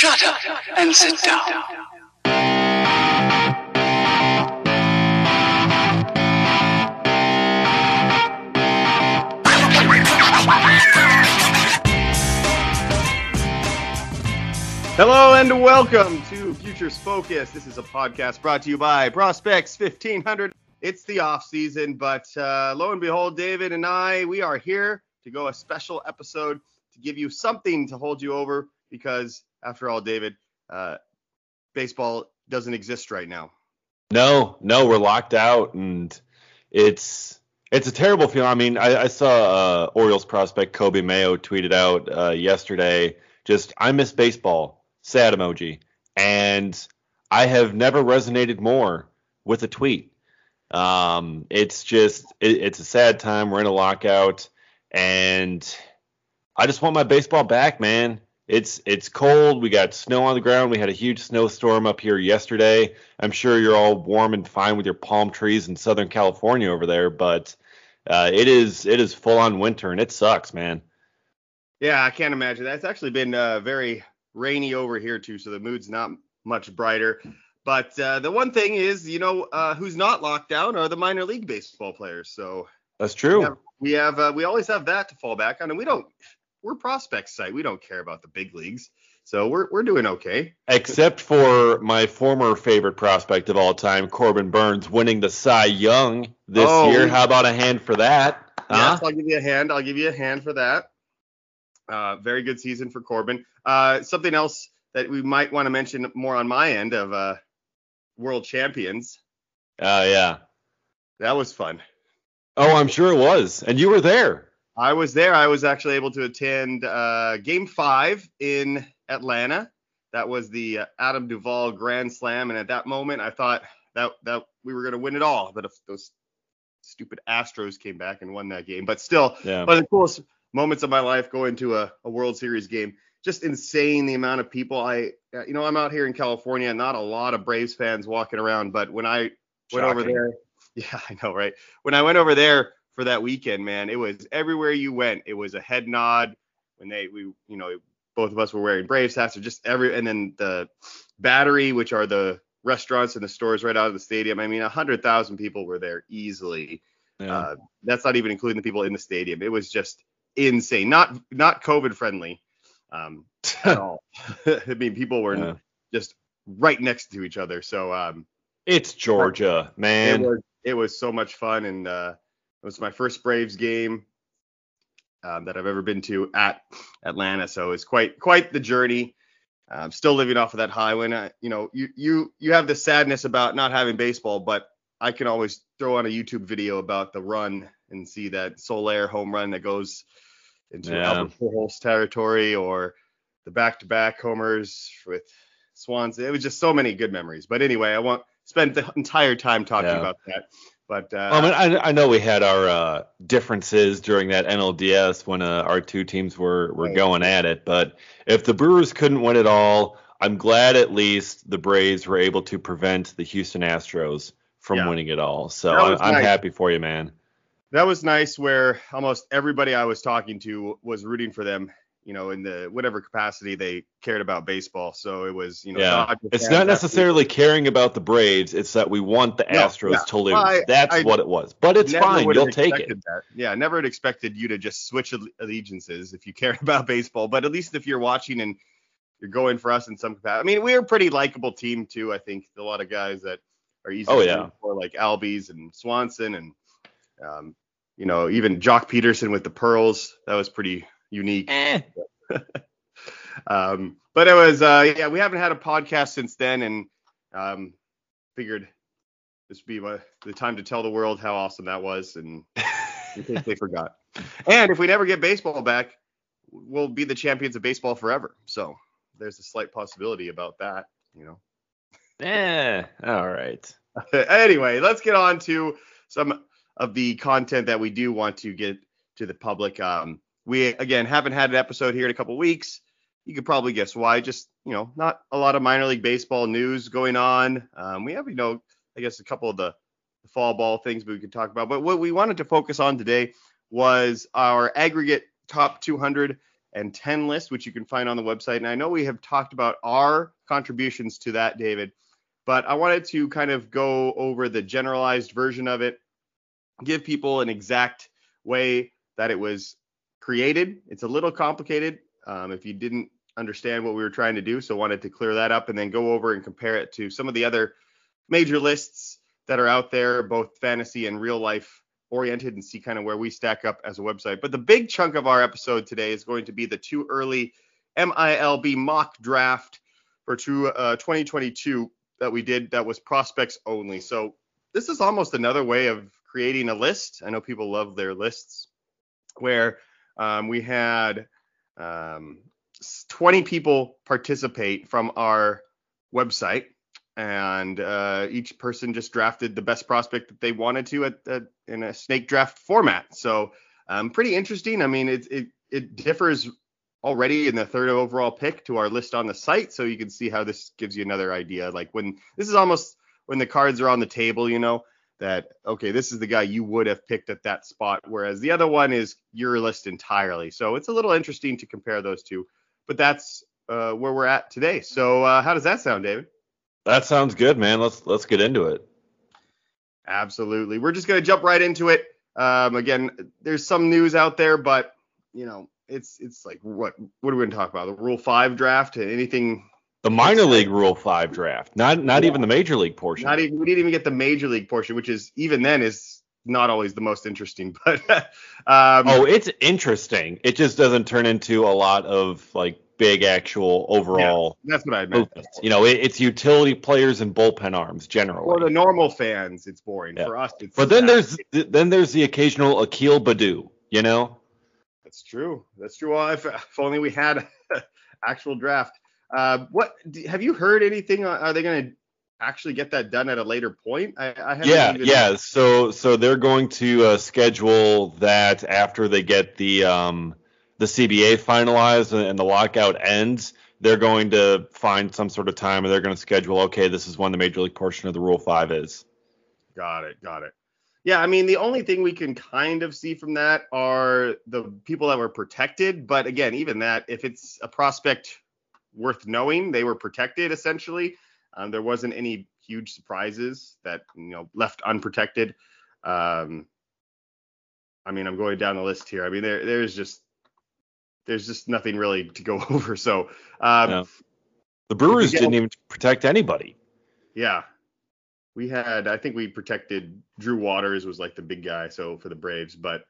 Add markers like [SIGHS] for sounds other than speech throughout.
Shut up and sit down. Hello and welcome to Futures Focus. This is a podcast brought to you by Prospects 1500. It's the off season, but uh, lo and behold, David and I, we are here to go a special episode to give you something to hold you over because, after all, David, uh, baseball doesn't exist right now. No, no, we're locked out, and it's it's a terrible feeling. I mean, I, I saw uh, Orioles prospect Coby Mayo tweeted out uh, yesterday, just I miss baseball, sad emoji, and I have never resonated more with a tweet. Um, it's just it, it's a sad time. We're in a lockout, and I just want my baseball back, man. It's it's cold. We got snow on the ground. We had a huge snowstorm up here yesterday. I'm sure you're all warm and fine with your palm trees in Southern California over there, but uh, it is it is full on winter and it sucks, man. Yeah, I can't imagine that. It's actually been uh, very rainy over here too, so the mood's not much brighter. But uh, the one thing is, you know, uh, who's not locked down are the minor league baseball players. So That's true. we have we, have, uh, we always have that to fall back on, and we don't. We're prospect site. We don't care about the big leagues, so we're we're doing okay. Except for my former favorite prospect of all time, Corbin Burnes, winning the Cy Young this Oh. year. How about a hand for that? Huh? Yes, I'll give you a hand. I'll give you a hand for that. Uh, very good season for Corbin. Uh, something else that we might want to mention more on my end of uh, world champions. Oh yeah. That was fun. Oh, I'm sure it was. And you were there. I was there. I was actually able to attend uh, Game Five in Atlanta. That was the uh, Adam Duvall Grand Slam, and at that moment, I thought that that we were going to win it all. But if those stupid Astros came back and won that game, but still, Yeah. one of the coolest moments of my life going to a, a World Series game. Just insane the amount of people. I, uh, you know, I'm out here in California, not a lot of Braves fans walking around, but when I went over there, [LAUGHS] yeah, I know, right? When I went over there for that weekend, man, it was everywhere you went. It was a head nod when they, we, you know, both of us were wearing Braves hats, or just every, and then the Battery, which are the restaurants and the stores right out of the stadium. I mean, a hundred thousand people were there easily. Yeah. Uh, that's not even including the people in the stadium. It was just insane. Not not COVID friendly um, [LAUGHS] at all. [LAUGHS] I mean, people were Yeah. just right next to each other. So um, it's Georgia, it man. was it was so much fun, and uh, it was my first Braves game um, that I've ever been to at Atlanta. So it's quite quite the journey. I'm still living off of that high. When I, you know, you you you have the sadness about not having baseball, but I can always throw on a YouTube video about the run and see that Soler home run that goes into Yeah. Albert Pujols territory, or the back-to-back homers with Swans. It was just so many good memories. But anyway, I won't spend the entire time talking Yeah. about that. But uh, I mean, I, I know we had our uh, differences during that NLDS when uh, our two teams were, were Right. going at it, but if the Brewers couldn't win it all, I'm glad at least the Braves were able to prevent the Houston Astros from Yeah. winning it all. So I, I'm nice. happy for you, man. that was nice where almost everybody I was talking to was rooting for them, you know, in the whatever capacity they cared about baseball. So it was, you know, Yeah, it's not necessarily caring about the Braves; it's that we want the No, Astros to lose. Well, I- That's I what it was. But it's fine; you'll take it. That. Yeah, never had expected you to just switch allegiances if you [LAUGHS] care about baseball. But at least if you're watching and you're going for us in some capacity. I mean, we're a pretty likable team too. I think a lot of guys that are easy Oh, yeah. for, like Albies and Swanson and um, you know, even Joc Pederson with the pearls. That was pretty unique. Eh. [LAUGHS] Um, but it was, uh, yeah, we haven't had a podcast since then, and um, figured this would be my, the time to tell the world how awesome that was, and [LAUGHS] in case they forgot. And if we never get baseball back, we'll be the champions of baseball forever. So there's a slight possibility about that, you know. Eh. All right. [LAUGHS] anyway, let's get on to some of the content that we do want to get to the public. Um, we again haven't had an episode here in a couple weeks. You could probably guess why. Just you know, not a lot of minor league baseball news going on. Um, we have you know, I guess a couple of the, the fall ball things we could talk about. But what we wanted to focus on today was our aggregate top 200 and 10 list, which you can find on the website. And I know we have talked about our contributions to that, David, but I wanted to kind of go over the generalized version of it, give people an exact way that it was created. It's a little complicated um, if you didn't understand what we were trying to do, so wanted to clear that up and then go over and compare it to some of the other major lists that are out there, both fantasy and real life oriented, and see kind of where we stack up as a website. But the big chunk of our episode today is going to be the too early MILB mock draft for two, uh, 2022 that we did that was prospects only. So this is almost another way of creating a list. I know people love their lists where um, we had um, 20 people participate from our website and uh, each person just drafted the best prospect that they wanted to at, at in a snake draft format. So um, pretty interesting. I mean, it, it it differs already in the third overall pick to our list on the site, so you can see how this gives you another idea. Like when this is almost when the cards are on the table, you know that okay, this is the guy you would have picked at that spot, whereas the other one is your list entirely. So it's a little interesting to compare those two, but that's uh, where we're at today. So uh, how does that sound, David? That sounds good, man. Let's let's get into it. Absolutely. We're just gonna jump right into it. Um, again, there's some news out there, but you know, it's it's like what what are we gonna talk about? The Rule Five draft? Anything? The minor league Rule Five draft, not not Yeah. even the major league portion. Not even we didn't even get the major league portion, which is even then is not always the most interesting. [LAUGHS] But um, oh, it's interesting. It just doesn't turn into a lot of like big actual overall that's what I meant. You know, it, it's utility players and bullpen arms generally. For the normal fans, it's boring. Yeah. For us, it's But then there's then there's the occasional Akil Baddoo. You know, That's true. That's true. Well, if, if only we had [LAUGHS] actual draft. Uh, what have you heard anything? Are are they going to actually get that done at a later point? I, I yeah, yeah. So so they're going to uh, schedule that after they get the um the CBA finalized and, and the lockout ends. They're going to find some sort of time and they're going to schedule. Okay, this is when the major league portion of the Rule Five is. Got it. Got it. Yeah, I mean, the only thing we can kind of see from that are the people that were protected. But again, even that, if it's a prospect worth knowing, they were protected essentially. Um, there wasn't any huge surprises that you know left unprotected. Um, I mean, I'm going down the list here. I mean, there there's just there's just nothing really to go [LAUGHS] over. So um, Yeah. The Brewers didn't even protect anybody. Yeah. We had, I think we protected Drew Waters was like the big guy, so for the Braves, but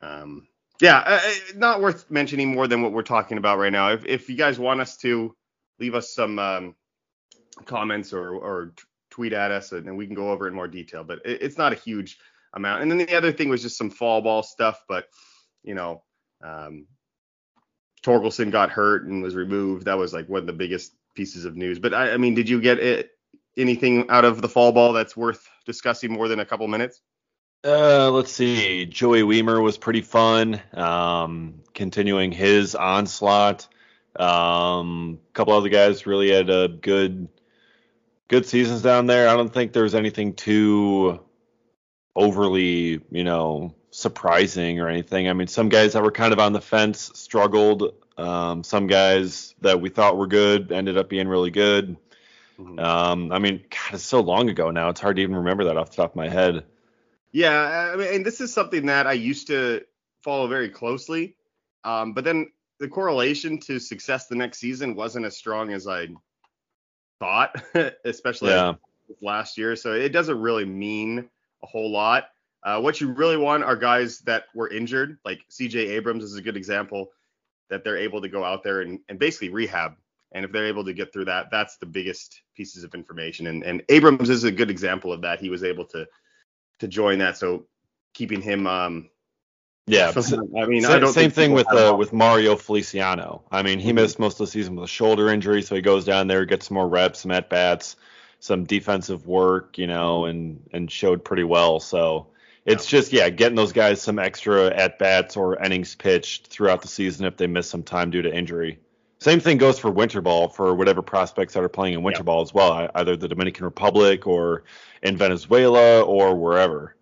um, yeah, uh, uh, not worth mentioning more than what we're talking about right now. If if you guys want us to leave us some um, comments or or t- tweet at us, and we can go over it in more detail. But it, it's not a huge amount. And then the other thing was just some fall ball stuff, but you know, um, Torkelson got hurt and was removed. That was like one of the biggest pieces of news. But I, I mean, did you get it, anything out of the fall ball that's worth discussing more than a couple minutes? Uh, let's see. Joey Wiemer was pretty fun. Um, continuing his onslaught. Um, a couple other guys really had a good, good seasons down there. I don't think there was anything too overly, you know, surprising or anything. I mean, some guys that were kind of on the fence struggled. Um, some guys that we thought were good ended up being really good. Um, I mean, God, it's so long ago now. It's hard to even remember that off the top of my head. Yeah, I mean, and this is something that I used to follow very closely, um, but then the correlation to success the next season wasn't as strong as I thought, [LAUGHS] especially Yeah. last year. So it doesn't really mean a whole lot. Uh, what you really want are guys that were injured, like CJ Abrams is a good example, that they're able to go out there and, and basically rehab. And if they're able to get through that, that's the biggest pieces of information. And, and Abrams is a good example of that. He was able to to join that, so keeping him. Um, Yeah. [LAUGHS] I mean, Sa- I don't same thing with uh, with Mario Feliciano. I mean, he Mhm. missed most of the season with a shoulder injury, so he goes down there, gets some more reps, some at bats, some defensive work, you know, and and showed pretty well. So it's just yeah, getting those guys some extra at bats or innings pitched throughout the season if they miss some time due to injury. Same thing goes for winter ball for whatever prospects that are playing in winter Yeah. ball as well, either the Dominican Republic or in Venezuela or wherever.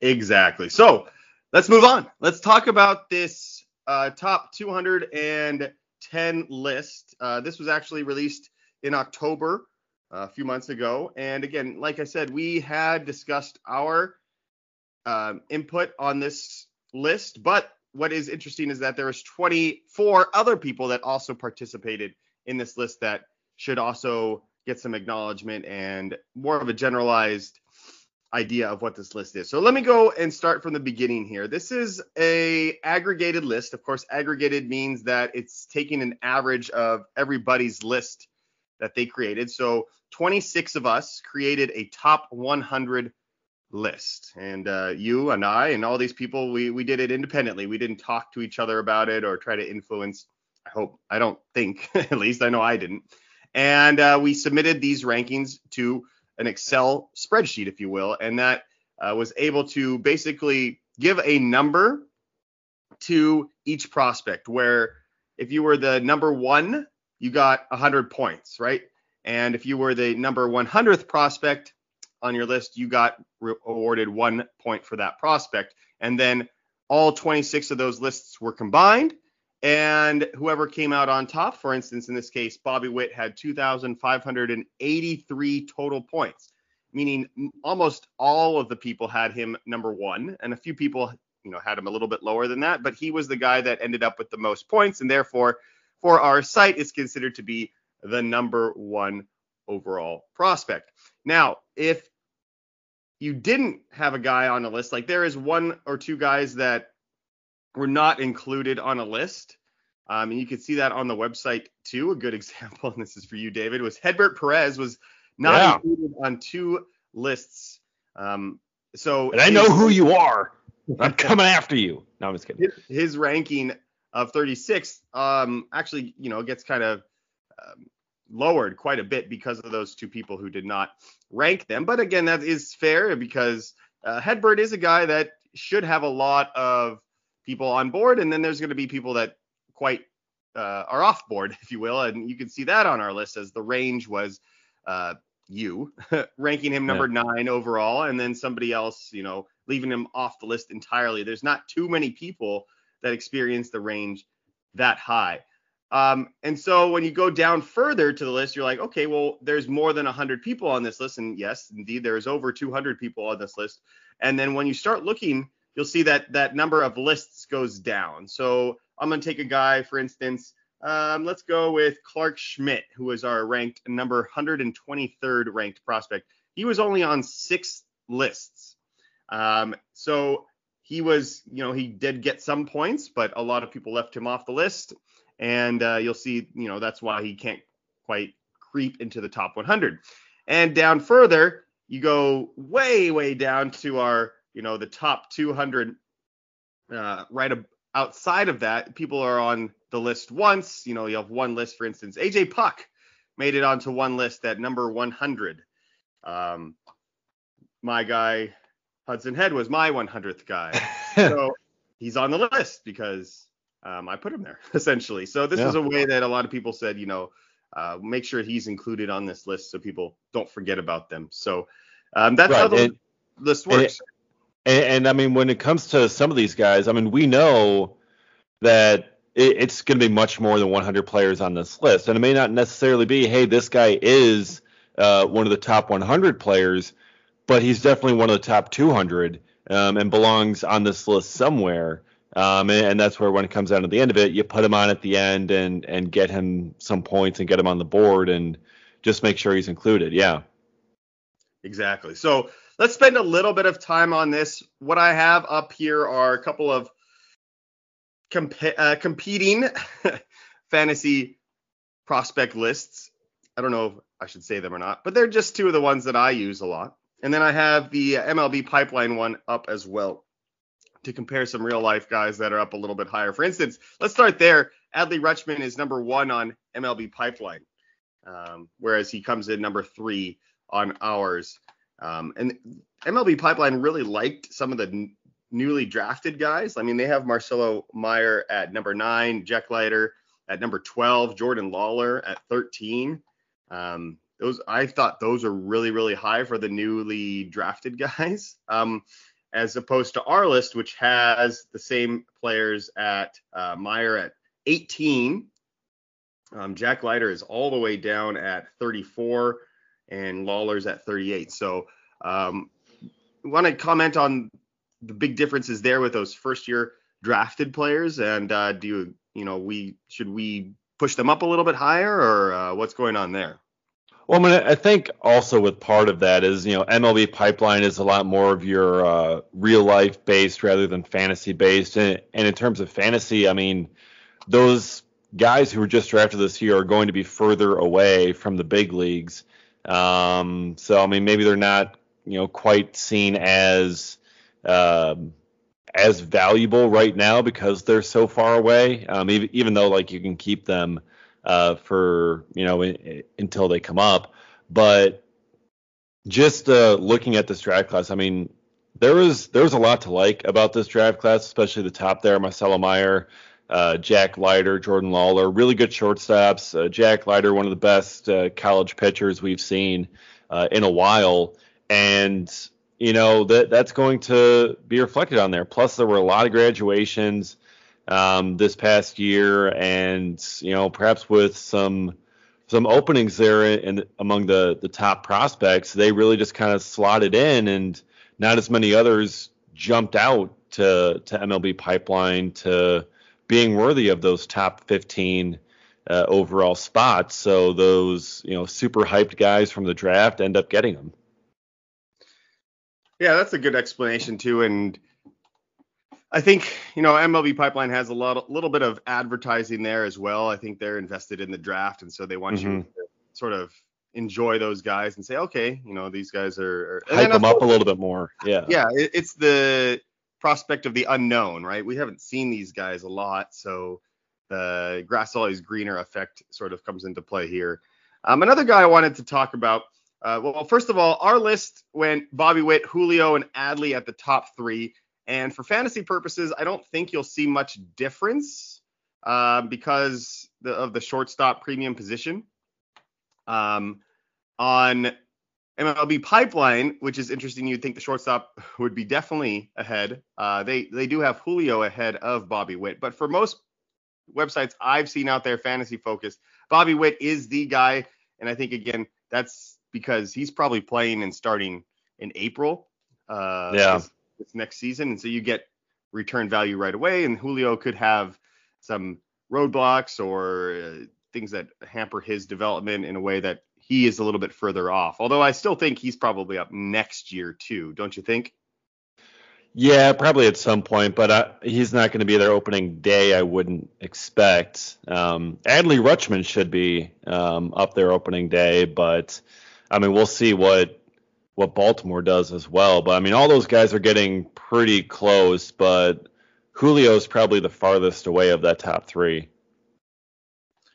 Exactly. So let's move on. Let's talk about this uh, top 210 list. Uh, this was actually released in October uh, a few months ago. And again, like I said, we had discussed our um, input on this list, but what is interesting is that there was 24 other people that also participated in this list that should also get some acknowledgement and more of a generalized idea of what this list is. So let me go and start from the beginning here. This is a aggregated list. Of course, aggregated means that it's taking an average of everybody's list that they created. So 26 of us created a top 100 list. And uh, you and i and all these people we we did it independently. We didn't talk to each other about it or try to influence i hope i don't think [LAUGHS] at least i know i didn't. And uh, we submitted these rankings to an excel spreadsheet if you will and that uh, was able to basically give a number to each prospect where if you were the number one you got 100 points right? And if you were the number 100th prospect on your list, you got re- awarded one point for that prospect. And then all 26 of those lists were combined. And whoever came out on top, for instance, in this case, Bobby Witt had 2,583 total points, meaning almost all of the people had him number one, and a few people, you know, had him a little bit lower than that. But he was the guy that ended up with the most points, and therefore, for our site, is considered to be the number one overall prospect. Now, if you didn't have a guy on a list, like there is one or two guys that were not included on a list. Um, and you can see that on the website too. A good [LAUGHS] example, and this is for you, David, was Hedbert Perez was not Yeah. included on two lists. Um, so And I know who you are. I'm coming after you. No, I'm just kidding. his, his ranking of 36 um, actually, you know, gets kind of um, lowered quite a bit because of those two people who did not rank them. But again, that is fair because uh, Hedbert is a guy that should have a lot of people on board, and then there's going to be people that quite uh, are off board, [LAUGHS] if you will, and you can see that on our list as the range was uh, you [LAUGHS] ranking him number nine overall, and then somebody else, you know, leaving him off the list entirely. There's not too many people that experience the range that high. Um, and so when you go down further to the list, you're like, okay, well, there's more than 100 people on this list. And yes, indeed, there's over 200 people on this list. And then when you start looking, you'll see that that number of lists goes down. So I'm going to take a guy, for instance, um, let's go with Clarke Schmidt, who is our ranked number 123rd ranked prospect. He was only on six lists. Um, so he was, you know, he did get some points, but a lot of people left him off the list and uh, you'll see, you know, that's why he can't quite creep into the top 100. And down further, you go way, way down to our, you know, the top 200. Uh, right ab- outside of that, people are on the list once. You know, you have one list, for instance, AJ Puk made it onto one list at number 100. Um, my guy Hudson Head was my 100th guy. [LAUGHS] so he's on the list because um, I put him there [LAUGHS] essentially. So this Yeah. is a way that a lot of people said, you know, uh, make sure he's included on this list so people don't forget about them. So um, that's how Right, the and- list and works. And, and I mean, when it comes to some of these guys, I mean, we know that it, it's going to be much more than 100 players on this list, and it may not necessarily be, hey, this guy is uh, one of the top 100 players, but he's definitely one of the top 200 um, and belongs on this list somewhere. Um, and, and that's where, when it comes down to the end of it, you put him on at the end and and get him some points and get him on the board and just make sure he's included. Yeah. Exactly. So let's spend a little bit of time on this. What I have up here are a couple of comp- uh, competing [LAUGHS] fantasy prospect lists. I don't know if I should say them or not, but they're just two of the ones that I use a lot. And then I have the MLB pipeline one up as well to compare some real life guys that are up a little bit higher. For instance, let's start there. Adley Rutschman is number one on MLB pipeline, um, whereas he comes in number three on ours. Um, and MLB Pipeline really liked some of the n- newly drafted guys. I mean, they have Marcelo Meyer at number nine, Jack Leiter at number 12, Jordan Lawlar at 13. Um, those I thought those are really really high for the newly drafted [LAUGHS] guys. Um, as opposed to our list, which has the same players at uh, Meyer at 18. Um, Jack Leiter is all the way down at 34, and Lawlar's at 38. So, um, want to comment on the big differences there with those first year drafted players, and uh, do you, you know, we should we push them up a little bit higher, or uh, what's going on there? Well, I mean, I think also with part of that is, you know, MLB Pipeline is a lot more of your uh, real life based rather than fantasy based. And, and in terms of fantasy, I mean, those guys who were just drafted this year are going to be further away from the big leagues. Um, so, I mean, maybe they're not, you know, quite seen as um, as valuable right now because they're so far away. Um, even, even though like you can keep them uh, for you know in, until they come up. But just uh, looking at this draft class, I mean, there was there was a lot to like about this draft class, especially the top there, Marcelo Meyer, uh, Jack Leiter, Jordan Lawlar, really good shortstops. Uh, Jack Leiter, one of the best uh, college pitchers we've seen uh, in a while, and you know that that's going to be reflected on there. Plus, there were a lot of graduations um, this past year, and you know perhaps with some some openings there in, among the the top prospects, they really just kind of slotted in, and not as many others jumped out to to MLB pipeline to being worthy of those top 15 uh, overall spots. So those you know super hyped guys from the draft end up getting them. Yeah, that's a good explanation too, and I think you know MLB Pipeline has a lot, a little bit of advertising there as well. I think they're invested in the draft, and so they want mm-hmm. you to sort of enjoy those guys and say, okay, you know, these guys are, are hype them up a little bit more. Yeah. Yeah, it, it's the prospect of the unknown, right? We haven't seen these guys a lot, so the grass always greener effect sort of comes into play here. Um, another guy I wanted to talk about. Uh, well, first of all, our list went Bobby Witt, Julio, and Adley at the top three. And for fantasy purposes, I don't think you'll see much difference uh, because the, of the shortstop premium position. Um, on MLB Pipeline, which is interesting, you'd think the shortstop would be definitely ahead. Uh, they they do have Julio ahead of Bobby Witt, but for most websites I've seen out there, fantasy focused, Bobby Witt is the guy, and I think again that's because he's probably playing and starting in April. Uh, yeah this next season, and so you get return value right away. And Julio could have some roadblocks or uh, things that hamper his development in a way that he is a little bit further off. Although I still think he's probably up next year too, don't you think? Yeah, probably at some point, but uh, he's not going to be there opening day. I wouldn't expect. Um, Adley Rutschman should be um, up there opening day, but I mean, we'll see what what Baltimore does as well. But I mean, all those guys are getting pretty close, but Julio's probably the farthest away of that top three.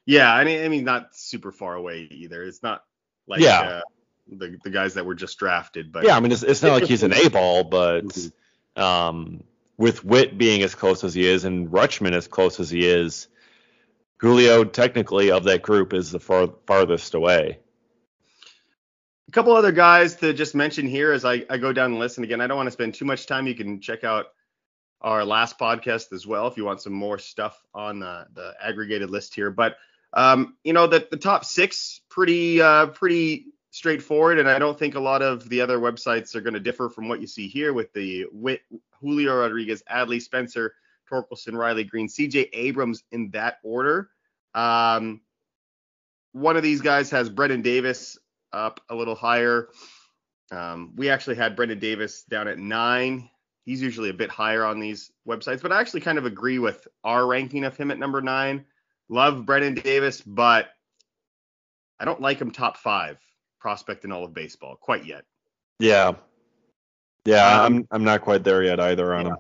Yeah, I mean, I mean, not super far away either. It's not like yeah. Uh, the the guys that were just drafted, but yeah, I mean, it's, it's not like he's an [LAUGHS] A ball, but mm-hmm. um, with Witt being as close as he is and Rutschman as close as he is, Julio technically of that group is the far, farthest away. A couple other guys to just mention here as I, I go down the list. And again, I don't want to spend too much time. You can check out our last podcast as well if you want some more stuff on the, the aggregated list here. But um, you know, the, the top six pretty uh, pretty straightforward, and I don't think a lot of the other websites are going to differ from what you see here with the Witt, Julio Rodriguez, Adley Spencer, Torkelson, Riley Greene, C.J. Abrams in that order. Um, one of these guys has Brennen Davis up a little higher. Um, we actually had Brennen Davis down at nine. He's usually a bit higher on these websites, but I actually kind of agree with our ranking of him at number nine. Love Brennen Davis, but I don't like him top five prospect in all of baseball quite yet. Yeah. Yeah, um, I'm I'm not quite there yet either on yeah. him.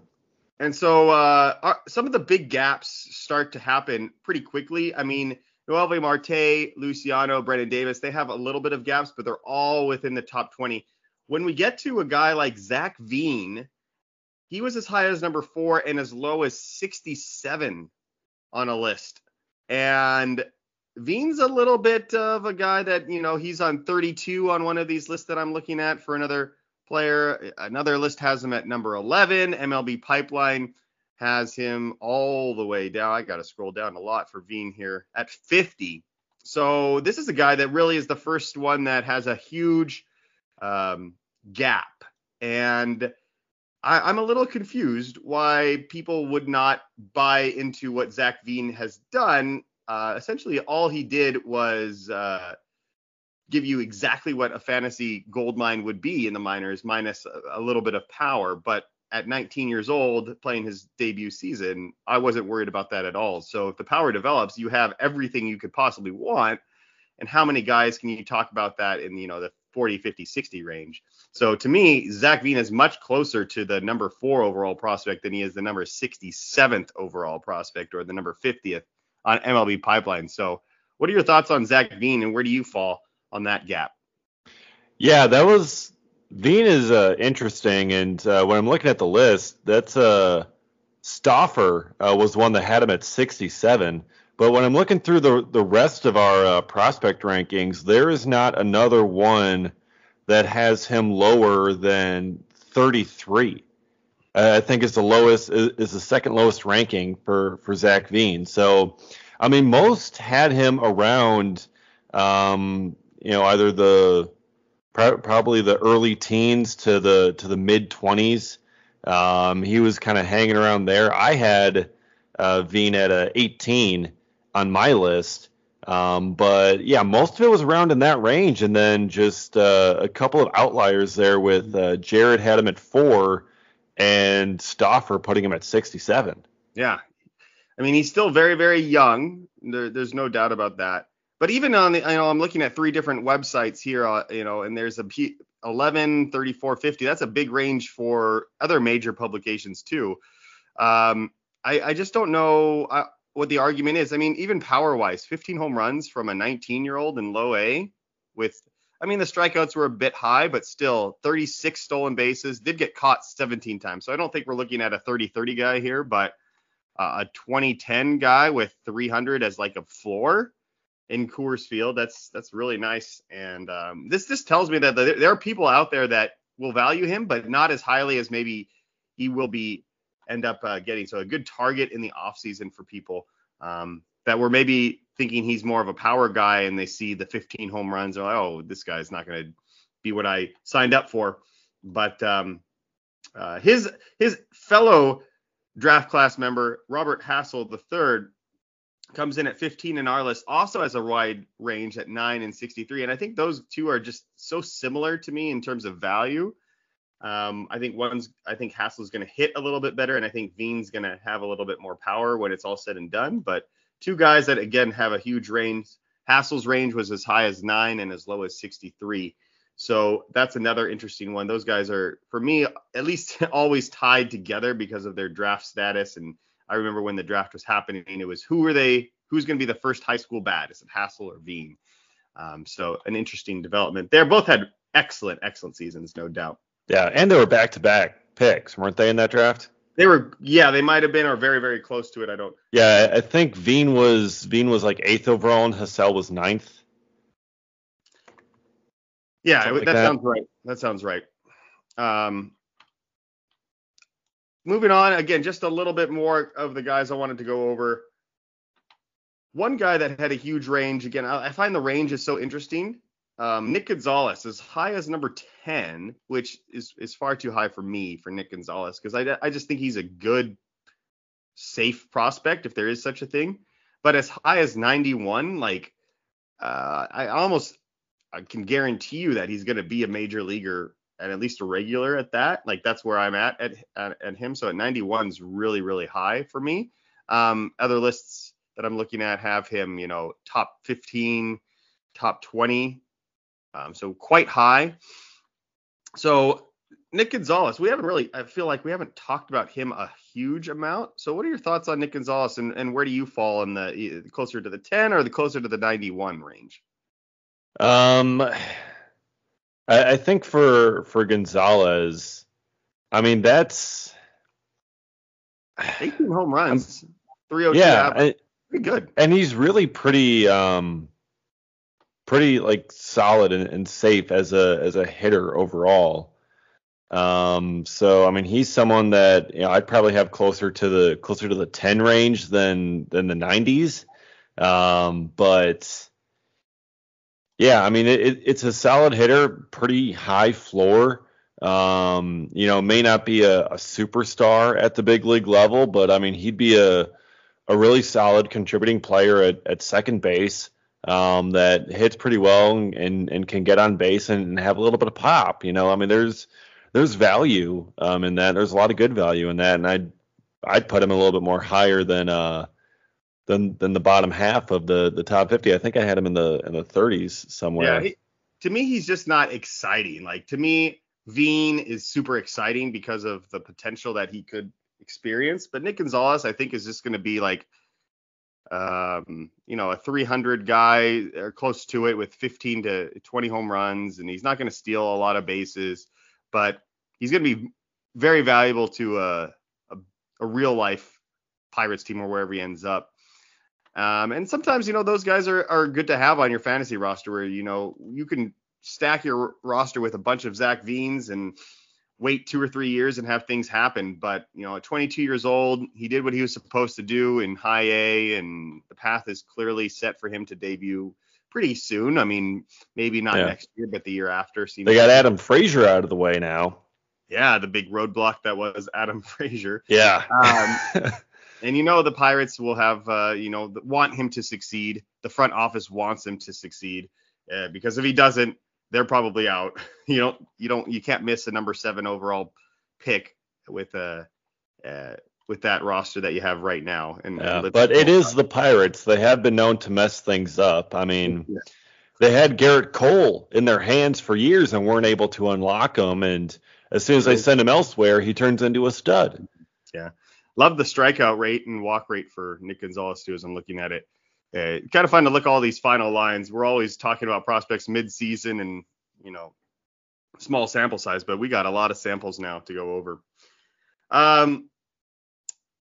And so uh, our, some of the big gaps start to happen pretty quickly. I mean, Noelvi Marte, Luciano, Brennen Davis, they have a little bit of gaps, but they're all within the top 20. When we get to a guy like Zach Veen, he was as high as number four and as low as 67 on a list. And Veen's a little bit of a guy that, you know, he's on 32 on one of these lists that I'm looking at for another player. Another list has him at number 11. MLB Pipeline has him all the way down. I got to scroll down a lot for Veen here at 50. So this is a guy that really is the first one that has a huge um, gap. And I, am a little confused why people would not buy into what Zach Veen has done. Uh, essentially, all he did was uh, give you exactly what a fantasy gold mine would be in the minors, minus a, a little bit of power. But at 19 years old, playing his debut season, I wasn't worried about that at all. So if the power develops, you have everything you could possibly want. And how many guys can you talk about that in you know the 40, 50, 60 range? So to me, Zach Veen is much closer to the number four overall prospect than he is the number 67th overall prospect or the number 50th on MLB Pipeline. So what are your thoughts on Zach Veen and where do you fall on that gap? Yeah, that was Veen is uh, interesting, and uh, when I'm looking at the list, that's uh, Stoffer uh, was one that had him at 67. But when I'm looking through the the rest of our uh, prospect rankings, there is not another one that has him lower than 33. Uh, I think is the lowest is, is, the second lowest ranking for for Zach Veen. So, I mean, most had him around, um, you know, either the probably the early teens to the to the mid 20s. Um, he was kind of hanging around there. I had uh, Veen at a 18 on my list, um, but yeah, most of it was around in that range, and then just uh, a couple of outliers there with uh, Jared had him at four, and Stoffer putting him at 67. Yeah, I mean he's still very very young. There, there's no doubt about that. But even on the, you know, I'm looking at three different websites here, uh, you know, and there's a P, 11, 34, 50. That's a big range for other major publications too. Um, I, I just don't know uh, what the argument is. I mean, even power wise, 15 home runs from a 19 year old in low A with, I mean, the strikeouts were a bit high, but still 36 stolen bases, did get caught 17 times. So I don't think we're looking at a 30 30 guy here, but uh, a 2010 guy with 300 as like a floor in Coors Field. That's that's really nice. And um, this this tells me that there are people out there that will value him, but not as highly as maybe he will be end up uh, getting. So a good target in the offseason for people um, that were maybe thinking he's more of a power guy, and they see the 15 home runs, and like, oh, this guy's not going to be what I signed up for. But um, uh, his his fellow draft class member Robert Hassell III comes in at 15 in our list, also has a wide range at 9 and 63. And I think those two are just so similar to me in terms of value. Um, I think one's, I think Hassell's going to hit a little bit better, and I think Veen's going to have a little bit more power when it's all said and done. But two guys that, again, have a huge range. Hassell's range was as high as 9 and as low as 63. So that's another interesting one. Those guys are, for me, at least [LAUGHS] always tied together because of their draft status and I remember when the draft was happening, it was who are they? Who's going to be the first high school bad? Is it Hassell or Veen? Um, so an interesting development. They both had excellent, excellent seasons, no doubt. Yeah, and they were back-to-back picks, weren't they in that draft? They were, yeah, they might have been, or very, very close to it. I don't. Yeah, I think Veen was Veen was like eighth overall, and Hassell was ninth. Yeah, that, like that, sounds right. That sounds right. Um, moving on again, just a little bit more of the guys I wanted to go over. One guy that had a huge range. Again, I, I find the range is so interesting. Um, Nick Gonzalez as high as number 10, which is is far too high for me for Nick Gonzalez because I I just think he's a good safe prospect if there is such a thing. But as high as 91, like uh, I almost I can guarantee you that he's going to be a major leaguer and at least a regular at that. Like that's where I'm at at, at, at him. So at 91 is really, really high for me. Um, other lists that I'm looking at have him, you know, top 15, top 20. Um, so quite high. So Nick Gonzalez, we haven't really, I feel like we haven't talked about him a huge amount. So what are your thoughts on Nick Gonzalez and, and where do you fall in the closer to the 10 or the closer to the 91 range? Um, I, I think for for Gonzalez, I mean that's 18 home runs, 302 yeah, I, pretty good. And he's really pretty um pretty like solid and, and safe as a as a hitter overall. Um, so I mean, he's someone that you know I'd probably have closer to the closer to the 10 range than than the 90s. Um, but yeah, I mean, it, it's a solid hitter, pretty high floor. Um, you know, may not be a, a, superstar at the big league level, but I mean, he'd be a a really solid contributing player at, at second base um, that hits pretty well and, and, and can get on base and have a little bit of pop. You know, I mean, there's there's value um, in that. There's a lot of good value in that, and I'd I'd put him a little bit more higher than uh than than the bottom half of the the top 50. I think I had him in the in the 30s somewhere. Yeah, he, to me, he's just not exciting. Like to me, Veen is super exciting because of the potential that he could experience. But Nick Gonzalez, I think, is just going to be like, um, you know, a 300 guy or close to it with 15 to 20 home runs, and he's not going to steal a lot of bases, but he's going to be very valuable to a, a, a real life Pirates team or wherever he ends up. Um, and sometimes, you know, those guys are, are good to have on your fantasy roster where, you know, you can stack your roster with a bunch of Zach Veens and wait two or three years and have things happen. But you know, at 22 years old, he did what he was supposed to do in High A, and the path is clearly set for him to debut pretty soon. I mean, maybe not yeah. next year, but the year after. They got Adam Frazier out of the way now. Yeah, the big roadblock that was Adam [LAUGHS] Frazier. Yeah. Um, [LAUGHS] and you know the Pirates will have, uh, you know, want him to succeed. The front office wants him to succeed uh, because if he doesn't, they're probably out. [LAUGHS] You don't you don't you can't miss a number seven overall pick with a uh, uh, with that roster that you have right now. And, yeah, but it is the Pirates. They have been known to mess things up. I mean, yeah. they had Gerrit Cole in their hands for years and weren't able to unlock him. And as soon as they send him elsewhere, he turns into a stud. Yeah, love the strikeout rate and walk rate for Nick Gonzalez too. As I'm looking at it, uh, kind of fun to look all these final lines. We're always talking about prospects mid-season and you know small sample size, but we got a lot of samples now to go over. Um,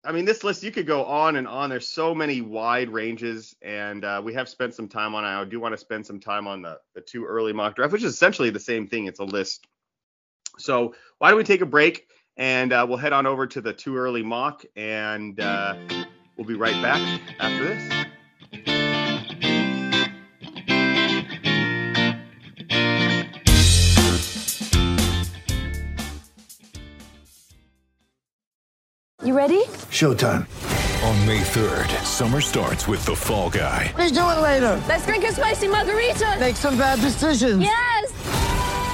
I mean, this list you could go on and on. There's so many wide ranges, and uh, we have spent some time on. I do want to spend some time on the the two early mock draft, which is essentially the same thing. It's a list. So why don't we take a break and uh, we'll head on over to the Too early mock, and uh, we'll be right back after this. You ready? Showtime. On May 3rd, summer starts with The Fall Guy. Let's do it later. Let's drink a spicy margarita. Make some bad decisions. Yes.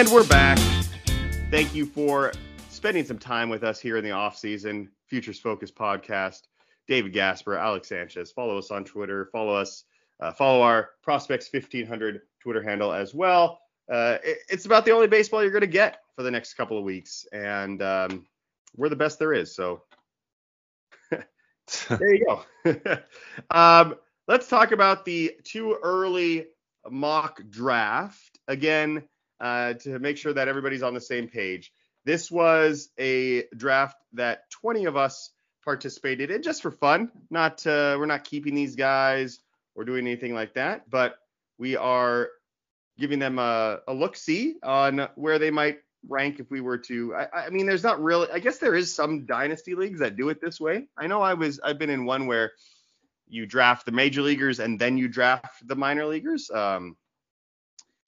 And we're back. Thank you for spending some time with us here in the off season. Futures Focus podcast. David Gasper, Alex Sanchez. Follow us on Twitter. Follow us. Uh, follow our Prospects 1500 Twitter handle as well. Uh, it, it's about the only baseball you're going to get for the next couple of weeks, and um, we're the best there is. So [LAUGHS] there you go. [LAUGHS] um, let's talk about the too early mock draft again uh, to make sure that everybody's on the same page. This was a draft that 20 of us participated in just for fun. Not uh, we're not keeping these guys or doing anything like that, but we are giving them a, a look see on where they might rank if we were to. I, I mean, there's not really. I guess there is some dynasty leagues that do it this way. I know I was. I've been in one where you draft the major leaguers and then you draft the minor leaguers. Um,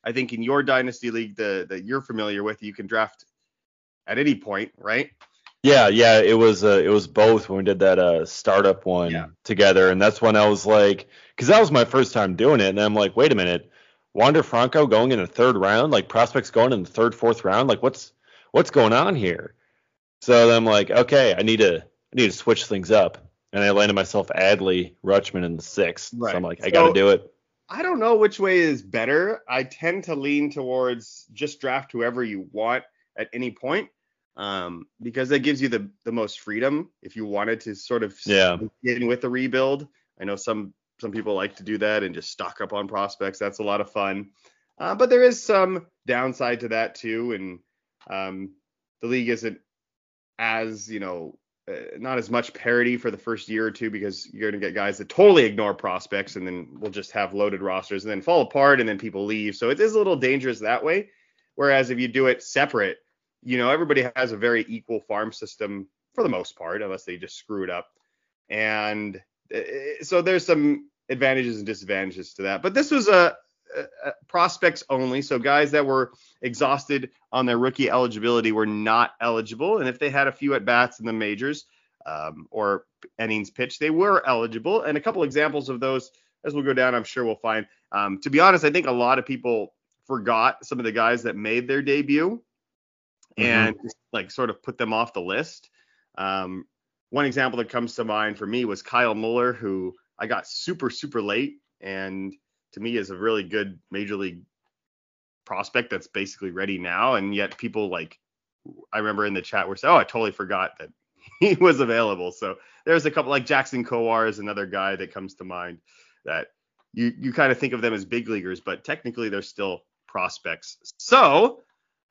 I think in your dynasty league the, that you're familiar with, you can draft at any point, right? Yeah, yeah, it was uh, it was both when we did that uh, startup one yeah. together, and that's when I was like, because that was my first time doing it, and I'm like, wait a minute, Wander Franco going in the third round, like prospects going in the third, fourth round, like what's what's going on here? So then I'm like, okay, I need to I need to switch things up, and I landed myself Adley Rutschman in the sixth. Right. So I'm like, I so, got to do it. I don't know which way is better. I tend to lean towards just draft whoever you want at any point, um, because that gives you the the most freedom if you wanted to sort of Yeah. get in with the rebuild. I know some some people like to do that and just stock up on prospects. That's a lot of fun, uh, but there is some downside to that too, and um, the league isn't as you know not as much parity for the first year or two because you're going to get guys that totally ignore prospects and then we'll just have loaded rosters and then fall apart and then people leave. So it is a little dangerous that way. Whereas if you do it separate, you know, everybody has a very equal farm system for the most part, unless they just screw it up. And uh, so there's some advantages and disadvantages to that. But this was a, a, a prospects only. So guys that were exhausted on their rookie eligibility were not eligible. And if they had a few at bats in the majors um, or innings pitched, they were eligible. And a couple examples of those, as we'll go down, I'm sure we'll find. Um, to be honest, I think a lot of people forgot some of the guys that made their debut and just, like sort of put them off the list. Um, one example that comes to mind for me was Kyle Muller, who I got super, super late and to me is a really good major league prospect that's basically ready now. And yet people like, I remember in the chat were saying, oh, I totally forgot that [LAUGHS] he was available. So there's a couple like Jackson Kowar is another guy that comes to mind that you, you kind of think of them as big leaguers, but technically they're still prospects. So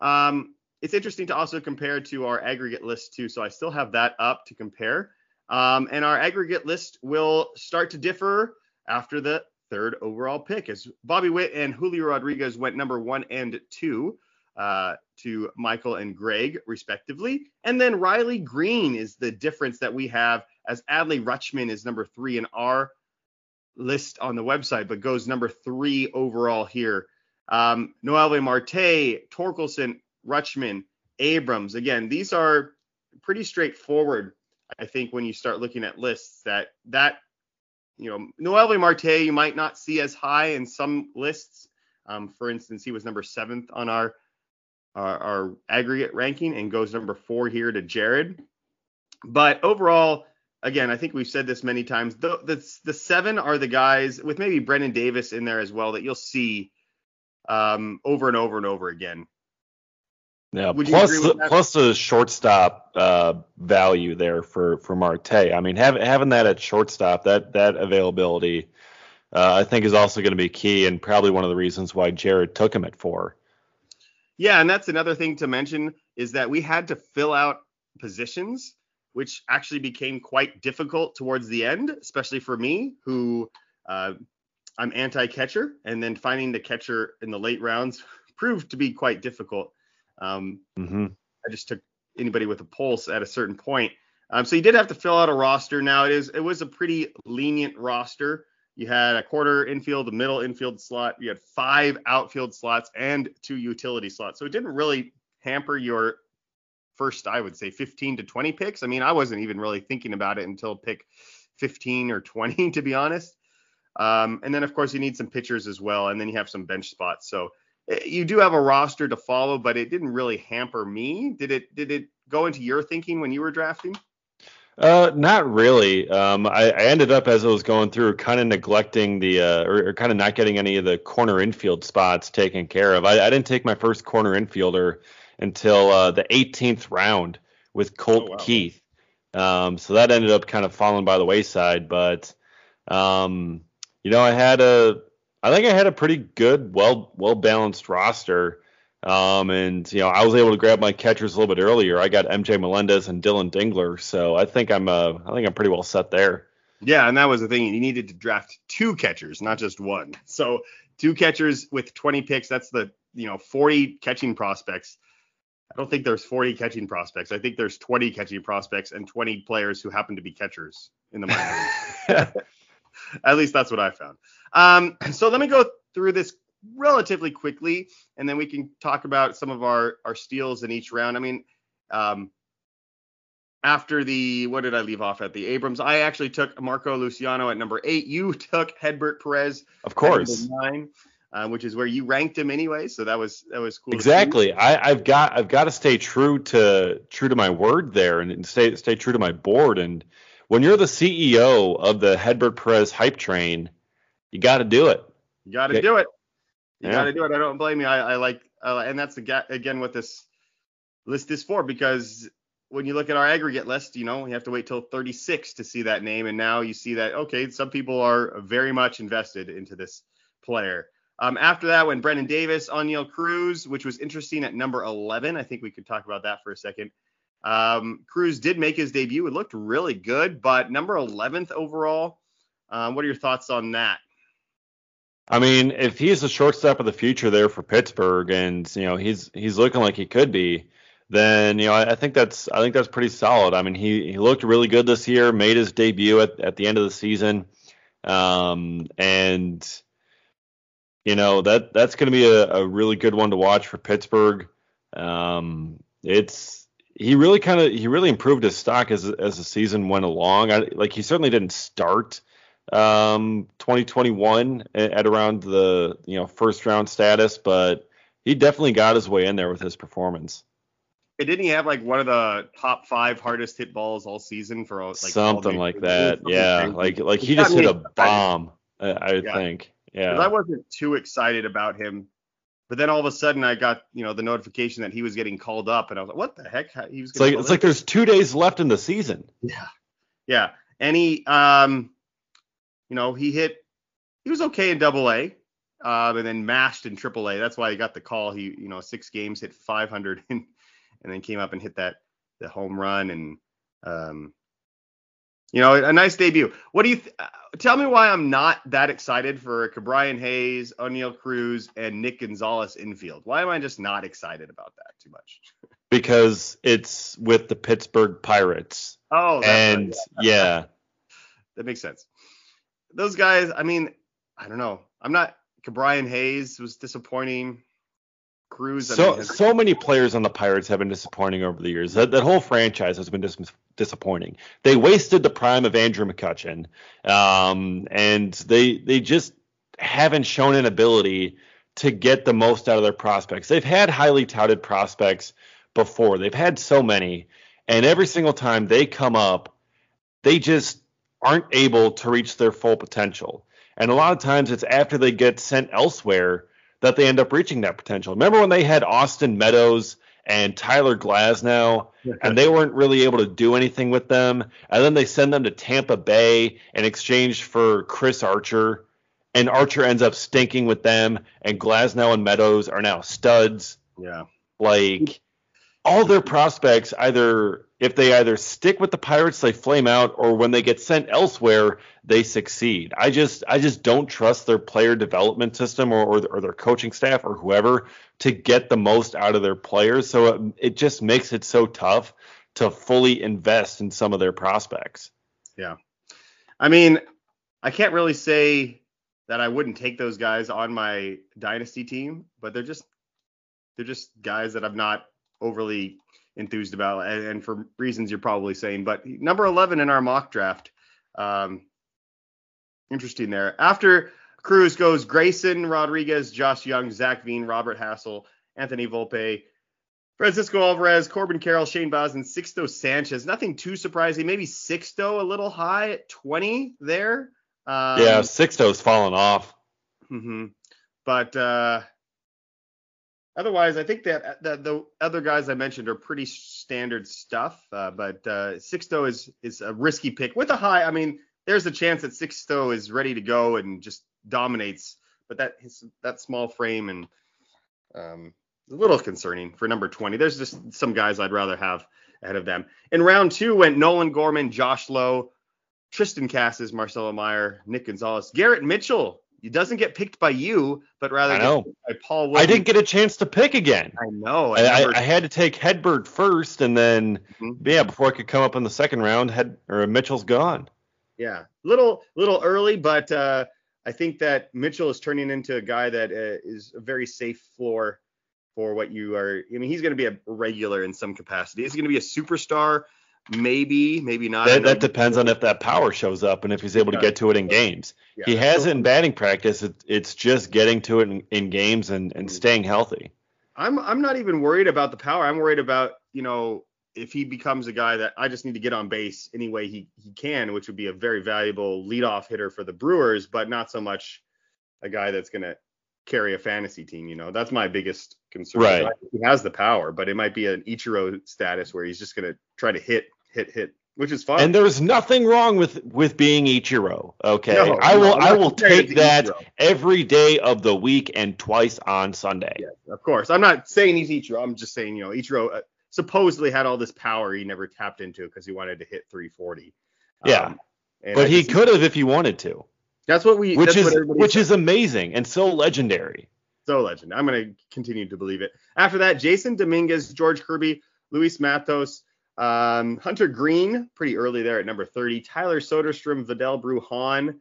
um, it's interesting to also compare to our aggregate list too. So I still have that up to compare. Um, and our aggregate list will start to differ after the third overall pick as Bobby Witt and Julio Rodriguez went number one and two uh, to Michael and Greg respectively. And then Riley Greene is the difference that we have as Adley Rutschman is number three in our list on the website, but goes number three overall here. Um, Noelvi Marte, Torkelson, Rutschman, Abrams. Again, these are pretty straightforward. I think when you start looking at lists that that you know Noelvi Marte you might not see as high in some lists. Um, for instance, he was number seventh on our, our our aggregate ranking and goes number four here to Jared. But overall, again, I think we've said this many times. The, the the seven are the guys with maybe Brennen Davis in there as well that you'll see um, over and over and over again. Yeah, Would plus the, plus the shortstop uh, value there for for Marte. I mean, having having that at shortstop, that that availability, uh, I think is also going to be key and probably one of the reasons why Jared took him at four. Yeah, and that's another thing to mention is that we had to fill out positions, which actually became quite difficult towards the end, especially for me, who uh, I'm anti-catcher, and then finding the catcher in the late rounds [LAUGHS] proved to be quite difficult. Um, hmm I just took anybody with a pulse at a certain point. Um, so you did have to fill out a roster. Now it is it was a pretty lenient roster. You had a quarter infield, a middle infield slot. You had five outfield slots and two utility slots. So it didn't really hamper your first, I would say, 15 to 20 picks. I mean, I wasn't even really thinking about it until pick 15 or 20, [LAUGHS] to be honest. Um, and then of course you need some pitchers as well, and then you have some bench spots. So you do have a roster to follow, but it didn't really hamper me. Did it? Did it go into your thinking when you were drafting? Uh, not really. Um, I, I ended up as I was going through, kind of neglecting the, uh, or, or kind of not getting any of the corner infield spots taken care of. I, I didn't take my first corner infielder until uh, the 18th round with Colt Oh, wow. Keith. Um, so that ended up kind of falling by the wayside. But, um, you know, I had a, I think I had a pretty good, well, well balanced roster. Um, and you know, I was able to grab my catchers a little bit earlier. I got MJ Melendez and Dillon Dingler, so I think I'm, uh, I think I'm pretty well set there. Yeah, and that was the thing. You needed to draft two catchers, not just one. So two catchers with 20 picks. That's the you know 40 catching prospects. I don't think there's 40 catching prospects. I think there's 20 catching prospects and 20 players who happen to be catchers in the minor leagues. [LAUGHS] [LAUGHS] At least that's what I found. Um, [CLEARS THROAT] so let me go through this relatively quickly, and then we can talk about some of our our steals in each round. I mean, um, after the what did I leave off at the Abrams? I actually took Marco Luciano at number eight. You [LAUGHS] took Hedbert Perez Of at course. number nine, uh, which is where you ranked him anyway. So that was that was cool. Exactly. I, I've got I've got to stay true to true to my word there and, and stay stay true to my board. And when you're the CEO of the Hedbert Perez hype train, you got to do it. You got to do it. You Yeah. got to do it. I don't blame you. I, I like, li- and that's the again what this list is for because when you look at our aggregate list, you know, you have to wait till 36 to see that name, and now you see that okay, some people are very much invested into this player. Um, after that, when Brennen Davis, O'Neil Cruz, which was interesting at number 11, I think we could talk about that for a second. Um, Cruz did make his debut. It looked really good, but number 11th overall. Um, what are your thoughts on that? I mean, if he's the shortstop of the future there for Pittsburgh, and you know he's he's looking like he could be, then you know I, I think that's I think that's pretty solid. I mean, he he looked really good this year, made his debut at, at the end of the season, um, and you know that that's going to be a, a really good one to watch for Pittsburgh. Um, it's he really kind of he really improved his stock as as the season went along. I, like he certainly didn't start um 2021 at, around the you know first round status, but he definitely got his way in there with his performance. Hey, Didn't he have like one of the top five hardest hit balls all season for like something like that. something Yeah, crazy. like like he just hit a bomb. I, I Yeah. think. Yeah. I wasn't too excited about him, but then all of a sudden I got you know the notification that he was getting called up, and I was like, what the heck? He was It's like it's like there's two days left in the season. yeah, yeah, and he um, you know he hit he was okay in Double A. Um, and then mashed in Triple A. That's why he got the call. He, you know, six games, hit 500, [LAUGHS] and, and then came up and hit that the home run, and um, you know, a nice debut. What do you th- uh, tell me why I'm not that excited for Ke'Bryan Hayes, O'Neil Cruz, and Nick Gonzalez infield? Why am I just not excited about that too much? [LAUGHS] because it's with the Pittsburgh Pirates. Oh, and right. yeah, [LAUGHS] that makes sense. Those guys, I mean, I don't know. I'm not. Ke'Bryan Hayes was disappointing. Cruz, I so mean, has- so many players on the Pirates have been disappointing over the years. That that whole franchise has been dis- disappointing. They wasted the prime of Andrew McCutchen, um, and they they just haven't shown an ability to get the most out of their prospects. They've had highly touted prospects before. They've had so many, and every single time they come up, they just aren't able to reach their full potential. And a lot of times it's after they get sent elsewhere that they end up reaching that potential. Remember when they had Austin Meadows and Tyler Glasnow, [LAUGHS] and they weren't really able to do anything with them, and then they send them to Tampa Bay in exchange for Chris Archer, and Archer ends up stinking with them, and Glasnow and Meadows are now studs. yeah. Like all their prospects either if they either stick with the Pirates, they flame out, or when they get sent elsewhere, they succeed. I just I just don't trust their player development system or or, or their coaching staff or whoever to get the most out of their players. So it, it just makes it so tough to fully invest in some of their prospects. Yeah. I mean, I can't really say that I wouldn't take those guys on my dynasty team, but they're just they're just guys that I'm not overly enthused about, and, and for reasons you're probably saying. But number 11 in our mock draft, um, interesting there. After Cruz goes Grayson Rodriguez, Josh Jung, Zac Veen, Robert Hassell, Anthony Volpe. Francisco Alvarez, Corbin Carroll, Shane and Sixto Sanchez. Nothing too surprising. Maybe Sixto a little high at 20 there. Um, yeah, Sixto's fallen off. hmm But uh, otherwise, I think that, that the other guys I mentioned are pretty standard stuff. Uh, but uh, Sixto is is a risky pick with a high. I mean, there's a chance that Sixto is ready to go and just dominates. But that his, that small frame and um, a little concerning for number 20. There's just some guys I'd rather have ahead of them. In round two went Nolan Gorman, Josh Lowe, Triston Casas, Marcelo Mayer, Nick Gonzalez, Garrett Mitchell. He doesn't get picked by you, but rather I know. by Paul I didn't get a chance to pick again. I know. I, I, I had to take Hedbert first, and then Mhm. yeah, before I could come up in the second round, had or Mitchell's gone. Yeah, little little early, but uh, I think that Mitchell is turning into a guy that uh, is a very safe floor for what you are. I mean, he's going to be a regular in some capacity. He's going to be a superstar? Maybe, maybe not. That, that depends on if that power shows up and if he's able to get to it in games. Yeah. He has it in batting practice. It, it's just getting to it in, in games and, and Mhm. staying healthy. I'm I'm not even worried about the power. I'm worried about you know if he becomes a guy that I just need to get on base any way he he can, which would be a very valuable leadoff hitter for the Brewers, but not so much a guy that's going to carry a fantasy team. You know, that's my biggest concern. Right. He has the power, but it might be an Ichiro status where he's just going to try to hit, hit, hit, which is fine. And there's nothing wrong with with being Ichiro. Okay, No, I will I will take that Ichiro. every day of the week and twice on Sunday. Yes, of course. I'm not saying he's Ichiro. I'm just saying, you know, Ichiro uh, supposedly had all this power he never tapped into because he wanted to hit 340. Yeah. and But I he could have if he wanted to, That's what we. which that's is which says. is amazing and so legendary. so legend. I'm going to continue to believe it. After that, Jasson Dominguez, George Kirby, Luis Matos, um, Hunter Greene, pretty early there at number 30. Tyler Soderstrom, Vidal Brujan,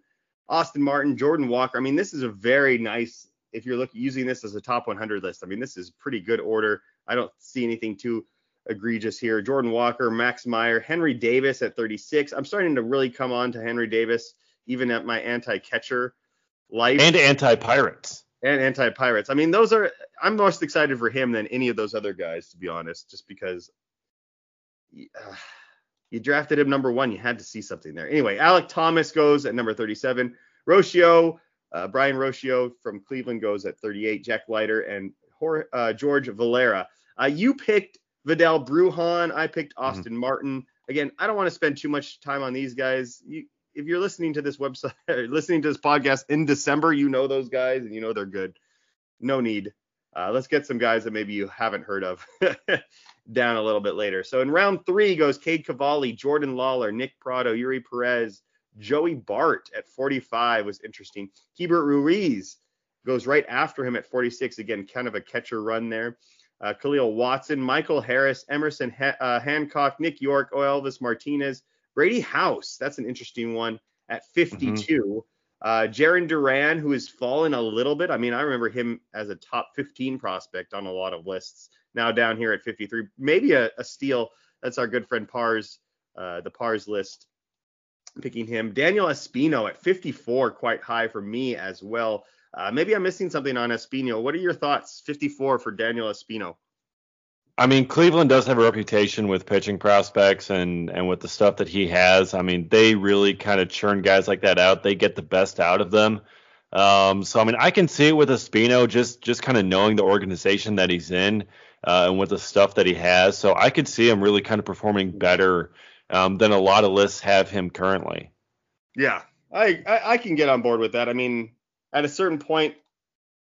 Austin Martin, Jordan Walker. I mean, this is a very nice. If you're looking using this as a top 100 list, I mean, this is pretty good order. I don't see anything too egregious here. Jordan Walker, Max Meyer, Henry Davis at 36. I'm starting to really come on to Henry Davis, even at my anti-catcher life And anti-pirates. and anti-pirates. I mean, those are I'm most excited for him than any of those other guys, to be honest, just because uh, [SIGHS] you drafted him number one, you had to see something there. Anyway, Alek Thomas goes at number 37. Rocchio, uh, Brayan Rocchio from Cleveland goes at 38. Jack Leiter and uh, George Valera. Uh, you picked Vidal Brujan. I picked Austin Martin. Again, I don't want to spend too much time on these guys. You, if you're listening to this website, [LAUGHS] or listening to this podcast in December, you know those guys and you know they're good. No need. Uh, let's get some guys that maybe you haven't heard of [LAUGHS] down a little bit later. So in round three goes Cade Cavalli, Jordan Lawlar, Nick Pratto, Eury Perez, Joey Bart at 45 was interesting. Keibert Ruiz goes right after him at 46. Again, kind of a catcher run there. Uh, Kahlil Watson, Michael Harris, Emerson ha- uh, Hancock, Nick Yorke, Elvis Martinez, Brady House. That's an interesting one at 52. Uh, Jarren Duran, who has fallen a little bit. I mean, I remember him as a top 15 prospect on a lot of lists. Now down here at 53, maybe a, a steal. That's our good friend Pars, uh, the Pars list, picking him. Daniel Espino at 54, quite high for me as well. Uh, maybe I'm missing something on Espino. What are your thoughts? 54 for Daniel Espino. I mean, Cleveland does have a reputation with pitching prospects and and with the stuff that he has. I mean, they really kind of churn guys like that out. They get the best out of them. Um, so I mean, I can see it with Espino just just kind of knowing the organization that he's in uh, and with the stuff that he has. So I could see him really kind of performing better um, than a lot of lists have him currently. Yeah, I, I I can get on board with that. I mean, at a certain point,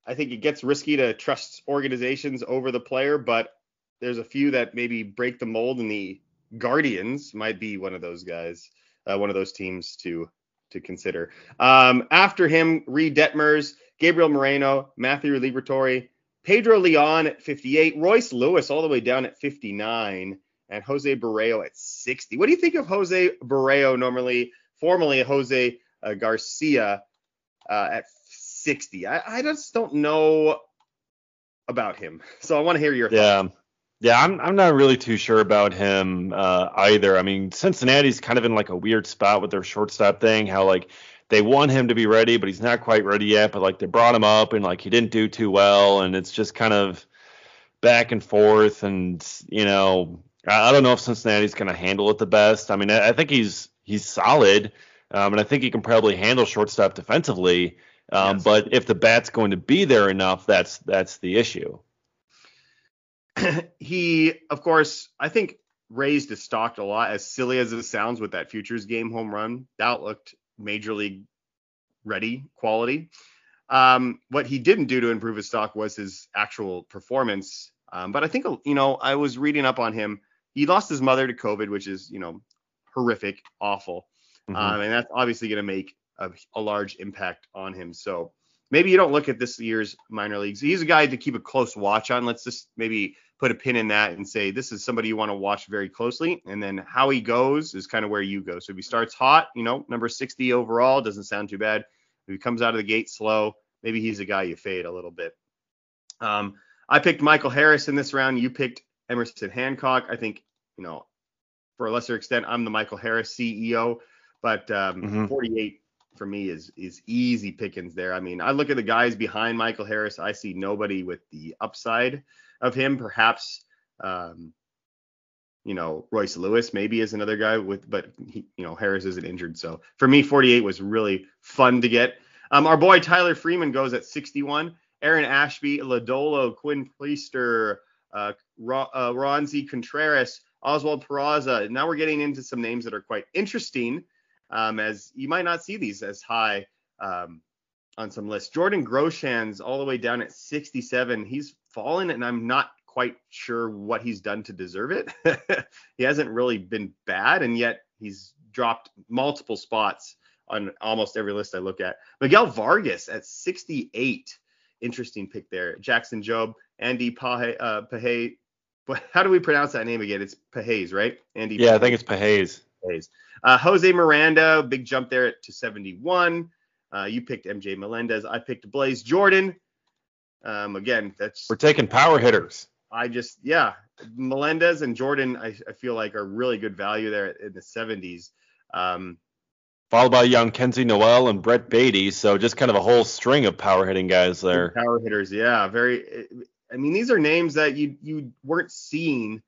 I think it gets risky to trust organizations over the player, but there's a few that maybe break the mold, and the Guardians might be one of those guys, uh, one of those teams to to consider. Um, after him, Reid Detmers, Gabriel Moreno, Matthew Liberatore, Pedro Leon at 58, Royce Lewis all the way down at 59, and Jose Barrero at 60. What do you think of Jose Barrero, normally formerly Jose uh, Garcia, uh, at 60? I, I just don't know about him, [LAUGHS] so I want to hear your thoughts. Yeah. Yeah, I'm I'm not really too sure about him uh, either. I mean, Cincinnati's kind of in like a weird spot with their shortstop thing. How like they want him to be ready, but he's not quite ready yet. But like they brought him up and like he didn't do too well, and it's just kind of back and forth. And you know, I, I don't know if Cincinnati's going to handle it the best. I mean, I, I think he's he's solid, um, and I think he can probably handle shortstop defensively. Um, Yes. But if the bat's going to be there enough, that's that's the issue. [CLEARS THROAT] he, of course, I think raised his stock a lot. As silly as it sounds with that futures game home run, that looked major league ready quality. Um, what he didn't do to improve his stock was his actual performance. Um, but I think you know I was reading up on him. He lost his mother to COVID, which is you know horrific, awful, Mhm. um, and that's obviously going to make a, a large impact on him. So maybe you don't look at this year's minor leagues. He's a guy to keep a close watch on. Let's just maybe put a pin in that and say this is somebody you want to watch very closely. And then how he goes is kind of where you go. So if he starts hot, you know, number 60 overall doesn't sound too bad. If he comes out of the gate slow, maybe he's a guy you fade a little bit. Um, I picked Michael Harris in this round. You picked Emerson Hancock. I think, you know, for a lesser extent, I'm the Michael Harris CEO, but um, Mhm. 48 for me is is easy pickings there. I mean, I look at the guys behind Michael Harris. I see nobody with the upside of him. Perhaps, um, you know, Royce Lewis maybe is another guy with, but he, you know, Harris isn't injured. So for me, 48 was really fun to get. Um, our boy Tyler Freeman goes at 61. Aaron Ashby, Ladolo, Quinn Priester, uh, uh, Roansy Contreras, Oswald Peraza. Now we're getting into some names that are quite interesting, um, as you might not see these as high um, on some lists. Jordan Groshans all the way down at 67. He's fallen, and I'm not quite sure what he's done to deserve it. [LAUGHS] he hasn't really been bad, and yet he's dropped multiple spots on almost every list I look at. Miguel Vargas at 68. Interesting pick there. Jackson Jobe, Andy Pahe, uh, Pahe, but how do we pronounce that name again? It's Pahes, right? Andy. Yeah, I think it's Pahays. Pahes. Uh, Jose Miranda, big jump there to 71. Uh, you picked MJ Melendez. I picked Blaze Jordan. Um, again, that's We're taking power hitters. I just yeah, Melendez and Jordan I, I feel like are really good value there in the 70s. Um, Followed by Jhonkensy Noel and Brett Baty. So just kind of a whole string of power hitting guys there. Power hitters, yeah, very. I mean, these are names that you you weren't seeing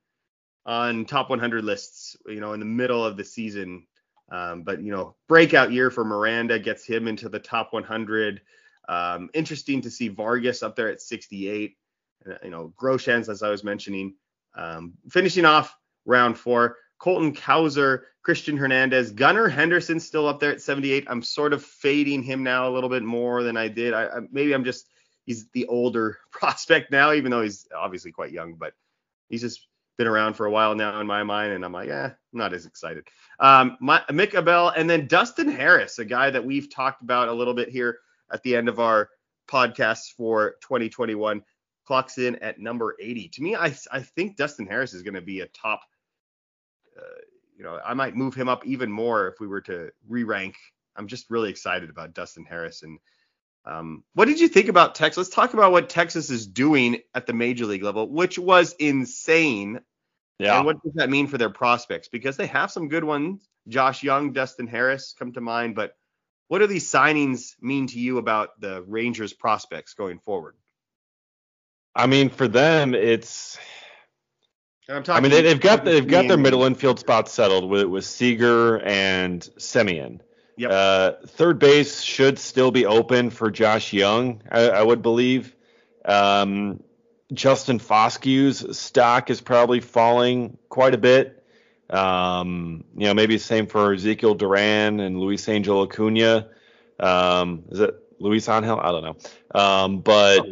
on top 100 lists, you know, in the middle of the season. Um, but you know, breakout year for Miranda gets him into the top 100. Um, interesting to see Vargas up there at 68. Uh, you know, Groshans, as I was mentioning, um, finishing off round four. Colton Cowser, Christian Hernandez, Gunnar Henderson still up there at 78. I'm sort of fading him now a little bit more than I did. I, I, maybe I'm just he's the older [LAUGHS] prospect now, even though he's obviously quite young, but he's just been around for a while now in my mind, and I'm like, eh, I'm not as excited. Um, my, Mick Abel, and then Dustin Harris, a guy that we've talked about a little bit here at the end of our podcasts for 2021, clocks in at number 80. To me, I I think Dustin Harris is going to be a top uh, you know, I might move him up even more if we were to re-rank. I'm just really excited about Dustin Harris. And um, what did you think about Texas? Let's talk about what Texas is doing at the major league level, which was insane. Yeah. And what does that mean for their prospects? Because they have some good ones. Josh Jung, Dustin Harris come to mind. But what do these signings mean to you about the Rangers prospects going forward? I mean, for them, it's I'm talking I mean, they, they've got they've got their middle infield spots settled with with Seager and Semien. Yep. Uh, third base should still be open for Josh Jung, I, I would believe. Um, Justin Foscue's stock is probably falling quite a bit. Um, you know, maybe same for Ezekiel Duran and Luis Angel Acuna. Um, is it Luis Angel? I don't know. Um, but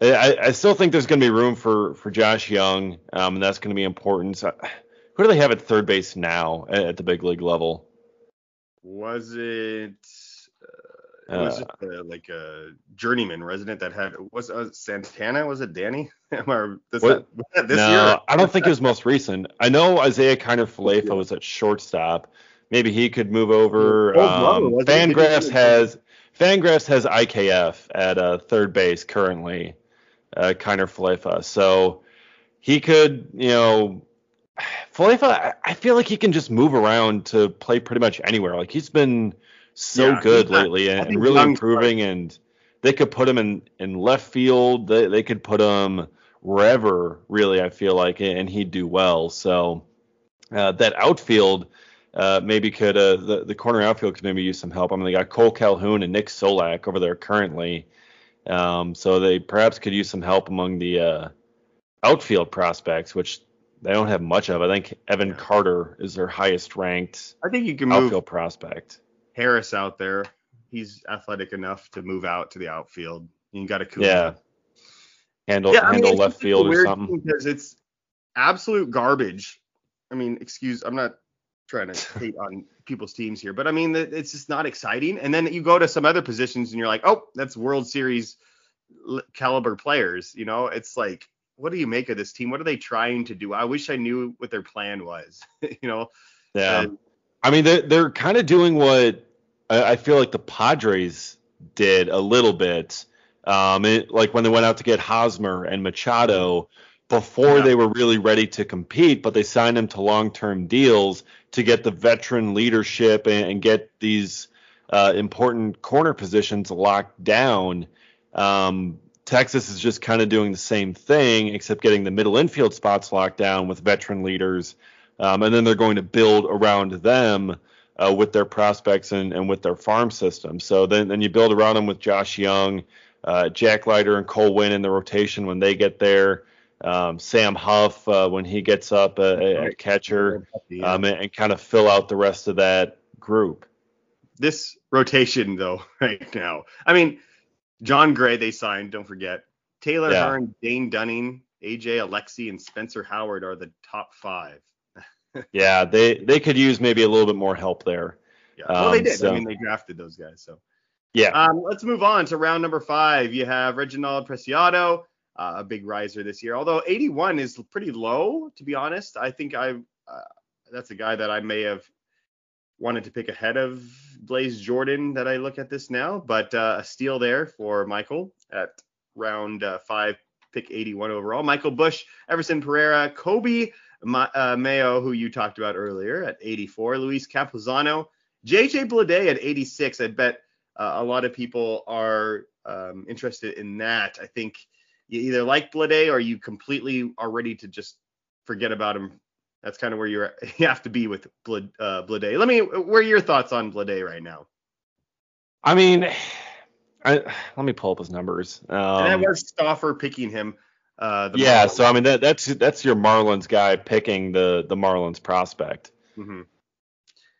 I, I still think there's going to be room for for Josh Jung, um, and that's going to be important. So, who do they have at third base now at, at the big league level? Was it? Uh, was Uh, it uh, like a journeyman resident that had was uh, Santana? Was it Danny? [LAUGHS] or does What? that, this no, year? I don't think it was most recent. I know Isaiah Kiner Falefa was at shortstop. Maybe he could move over. Brother, Um? Fangraphs has Fangraphs has IKF at uh, third base currently. Uh, Kiner Falefa, so he could, you know, Falefa. I- feel like he can just move around to play pretty much anywhere. Like he's been so Yeah, good lately and, and really improving. And they could put him in in left field. They they could put him wherever really. I feel like and he'd do well. So uh, that outfield. Uh, maybe could uh, the the corner outfield could maybe use some help. I mean, they got Kole Calhoun and Nick Solak over there currently, um, so they perhaps could use some help among the uh, outfield prospects, which they don't have much of. I think Evan Yeah. Carter is their highest ranked I think you can move outfield prospect. Harris out there. He's athletic enough to move out to the outfield. You got to Yeah, handle Yeah, I mean, handle left field or something. Because it's absolute garbage. I mean, excuse, I'm not trying to [LAUGHS] hate on people's teams here, but I mean, it's just not exciting. And then you go to some other positions and you're like, oh, that's World Series caliber players. You know, it's like, what do you make of this team? What are they trying to do? I wish I knew what their plan was. [LAUGHS] you know, Yeah. And- I mean, they're, they're kind of doing what I, I feel like the Padres did a little bit. Um, it, like when they went out to get Hosmer and Machado before Yeah. they were really ready to compete, but they signed them to long term deals to get the veteran leadership and, and get these uh, important corner positions locked down. Um, Texas is just kind of doing the same thing, except getting the middle infield spots locked down with veteran leaders um, and then they're going to build around them uh, with their prospects and, and with their farm system. So then, then you build around them with Josh Jung, uh, Jack Leiter, and Cole Winn in the rotation when they get there. Um, Sam Huff uh, when he gets up uh, at catcher, um, and, and kind of fill out the rest of that group. This rotation, though, [LAUGHS] right now. I mean, Jon Gray they signed. Don't forget Taylor Yeah. Hearn, Dane Dunning, AJ Alexy, and Spencer Howard are the top five. [LAUGHS] Yeah, they they could use maybe a little bit more help there. Yeah, well, they Um, did. so- I mean, they drafted those guys. So Yeah, um, let's move on to round number five. You have Reginald Preciado, uh, a big riser this year. Although 81 is pretty low, to be honest. I think I uh, that's a guy that I may have wanted to pick ahead of Blaze Jordan that I look at this now, but uh, a steal there for Michael at round uh, five, pick 81 overall. Michael Busch, Everson Pereira, Coby Ma- uh, Mayo, who you talked about earlier at 84, Luis Campusano, JJ Bleday at 86. I bet uh, a lot of people are um, interested in that. I think you either like Bleday or you completely are ready to just forget about him. That's kind of where you're [LAUGHS] you have to be with Bleday. Uh, Bleday. Let me. Where are your thoughts on Bleday right now? I mean, I, let me pull up his numbers. and Um, that was Stoffer picking him. Uh, the yeah, Marlins. so I mean that that's that's your Marlins guy picking the the Marlins prospect. Mhm.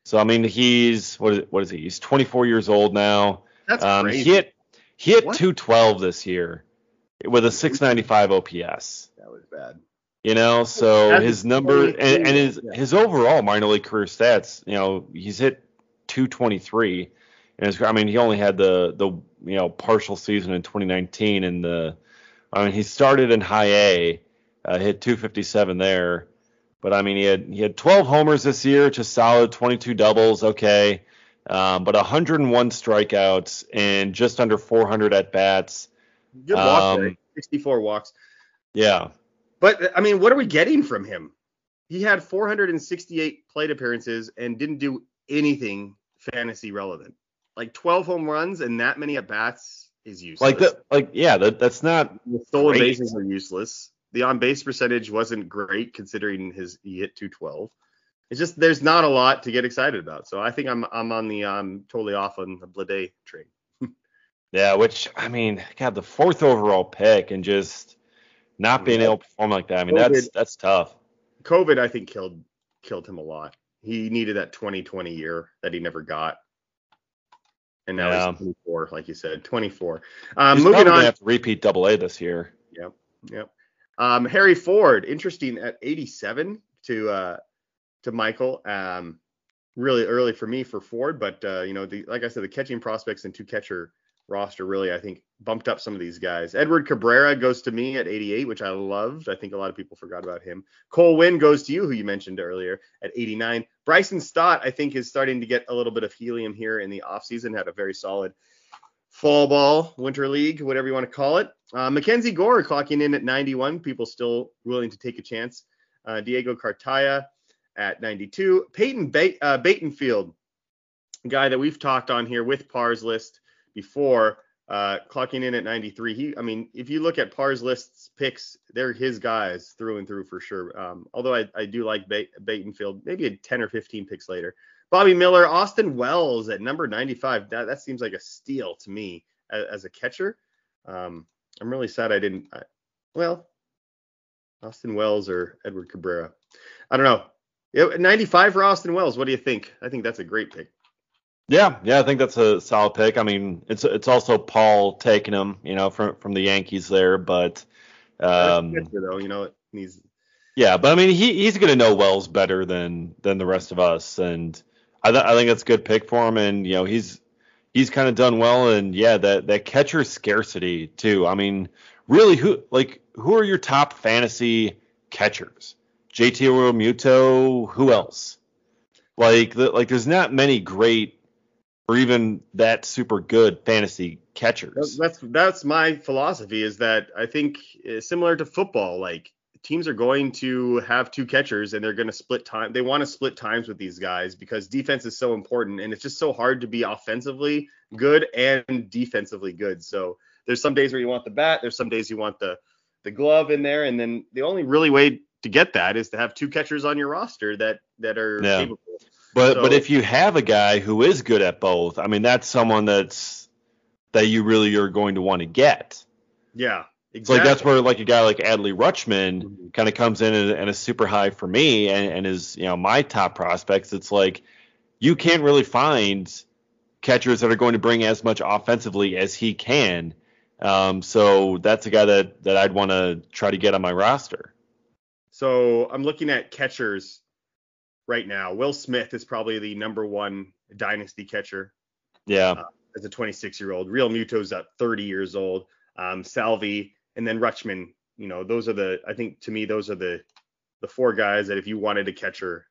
So I mean he's what is what is he? He's 24 years old now. That's Um, crazy. he hit he hit What? 212 this year with a 695 OPS. that was bad. You know, so That's his number and, and his yeah. his overall minor league career stats, you know, he's hit 223. And his, I mean, he only had the the you know partial season in 2019, and the I mean he started in high A, uh, hit 257 there, but I mean he had he had 12 homers this year, just solid, 22 doubles, okay, um, but 101 strikeouts and just under 400 at bats. Good walk Um, rate. 64 walks. Yeah, But I mean, what are we getting from him? He had 468 plate appearances and didn't do anything fantasy relevant. Like 12 home runs and that many at bats is useless. like the like yeah, that that's not The stolen bases are useless. The on base percentage wasn't great considering his he hit 212. It's just there's not a lot to get excited about. So I think I'm I'm on the I'm totally off on the Bleday train. [LAUGHS] Yeah, which I mean, God, the fourth overall pick and just not being able to perform like that. I mean, that's COVID. that's tough. COVID I think killed killed him a lot. He needed that 2020 year that he never got. And now Yeah. he's 24, like you said, 24. Um, He's moving on. have to repeat Double A this year. Yep. Yep. Um, Harry Ford, interesting at 87 to uh, to Michael. Um, really early for me for Ford, but uh, you know, the like I said, the catching prospects and two catcher roster really, I think, bumped up some of these guys. Edward Cabrera goes to me at 88, which I loved. I think a lot of people forgot about him. Cole Winn goes to you, who you mentioned earlier, at 89. Bryson Stott, I think, is starting to get a little bit of helium here in the offseason. Had a very solid fall ball, winter league, whatever you want to call it. Uh, Mackenzie Gore clocking in at 91. People still willing to take a chance. Uh, Diego Cartaya at 92. Peyton ba- uh, Battenfield, guy that we've talked on here with Par's list before, uh, clocking in at 93. He, I mean, if you look at Par's list's picks, they're his guys through and through for sure. Um, although I, I do like ba- Battenfield, maybe a 10 or 15 picks later. Bobby Miller, Austin Wells at number 95. That that seems like a steal to me as, as a catcher. Um, I'm really sad I didn't. I, well, Austin Wells or Edward Cabrera. I don't know. 95 for Austin Wells. What do you think? I think that's a great pick. Yeah, yeah, I think that's a solid pick. I mean, it's it's also Paul taking him, you know, from from the Yankees there, but um, though, you know, he's yeah, but I mean, he he's gonna know Wells better than than the rest of us, and I th- I think that's a good pick for him, and you know, he's he's kind of done well, and yeah, that that catcher scarcity too. I mean, really, who like who are your top fantasy catchers? JT Realmuto, who else? Like the, like there's not many great or even that super good fantasy catchers. that's that's my philosophy is that I think uh, similar to football, like teams are going to have two catchers and they're going to split time. They want to split times with these guys because defense is so important and it's just so hard to be offensively good and defensively good. So there's some days where you want the bat, there's some days you want the the glove in there, and then the only really way to get that is to have two catchers on your roster that that are Yeah. capable. But So- but if you have a guy who is good at both, I mean that's someone that's that you really are going to want to get. Yeah, exactly. like that's where like a guy like Adley Rutschman Mhm. kind of comes in and, and is super high for me and, and is you know my top prospects. It's like you can't really find catchers that are going to bring as much offensively as he can. Um, so that's a guy that that I'd want to try to get on my roster. So I'm looking at catchers right now. Will Smith is probably the number one dynasty catcher Yeah, as a 26 year old. Realmuto's at 30 years old. Um, Salvy and then Rutschman. You know, those are the. I think to me those are the the four guys that if you wanted a catcher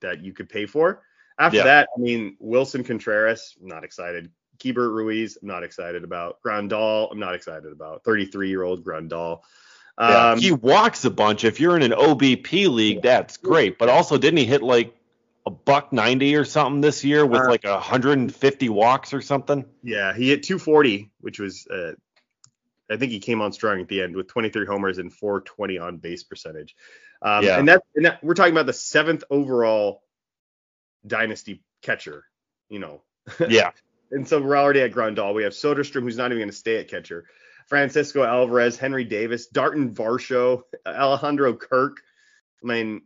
that you could pay for. After Yeah. that, I mean Willson Contreras, not excited. Keibert Ruiz, I'm not excited about. Grandal, I'm not excited about. 33 year old Grandal. Yeah. Um, he walks a bunch. If you're in an OBP league, that's great. But also, didn't he hit like a buck ninety or something this year with Uh, like 150 walks or something? Yeah, he hit 240, which was uh, I think he came on strong at the end with 23 homers and 420 on base percentage. Um, Yeah. and that, and that we're talking about the seventh overall dynasty catcher, you know. [LAUGHS] Yeah. And so we're already at Grandal. We have Soderstrom, who's not even going to stay at catcher. Francisco Alvarez, Henry Davis, Daulton Varsho, [LAUGHS] Alejandro Kirk. I mean,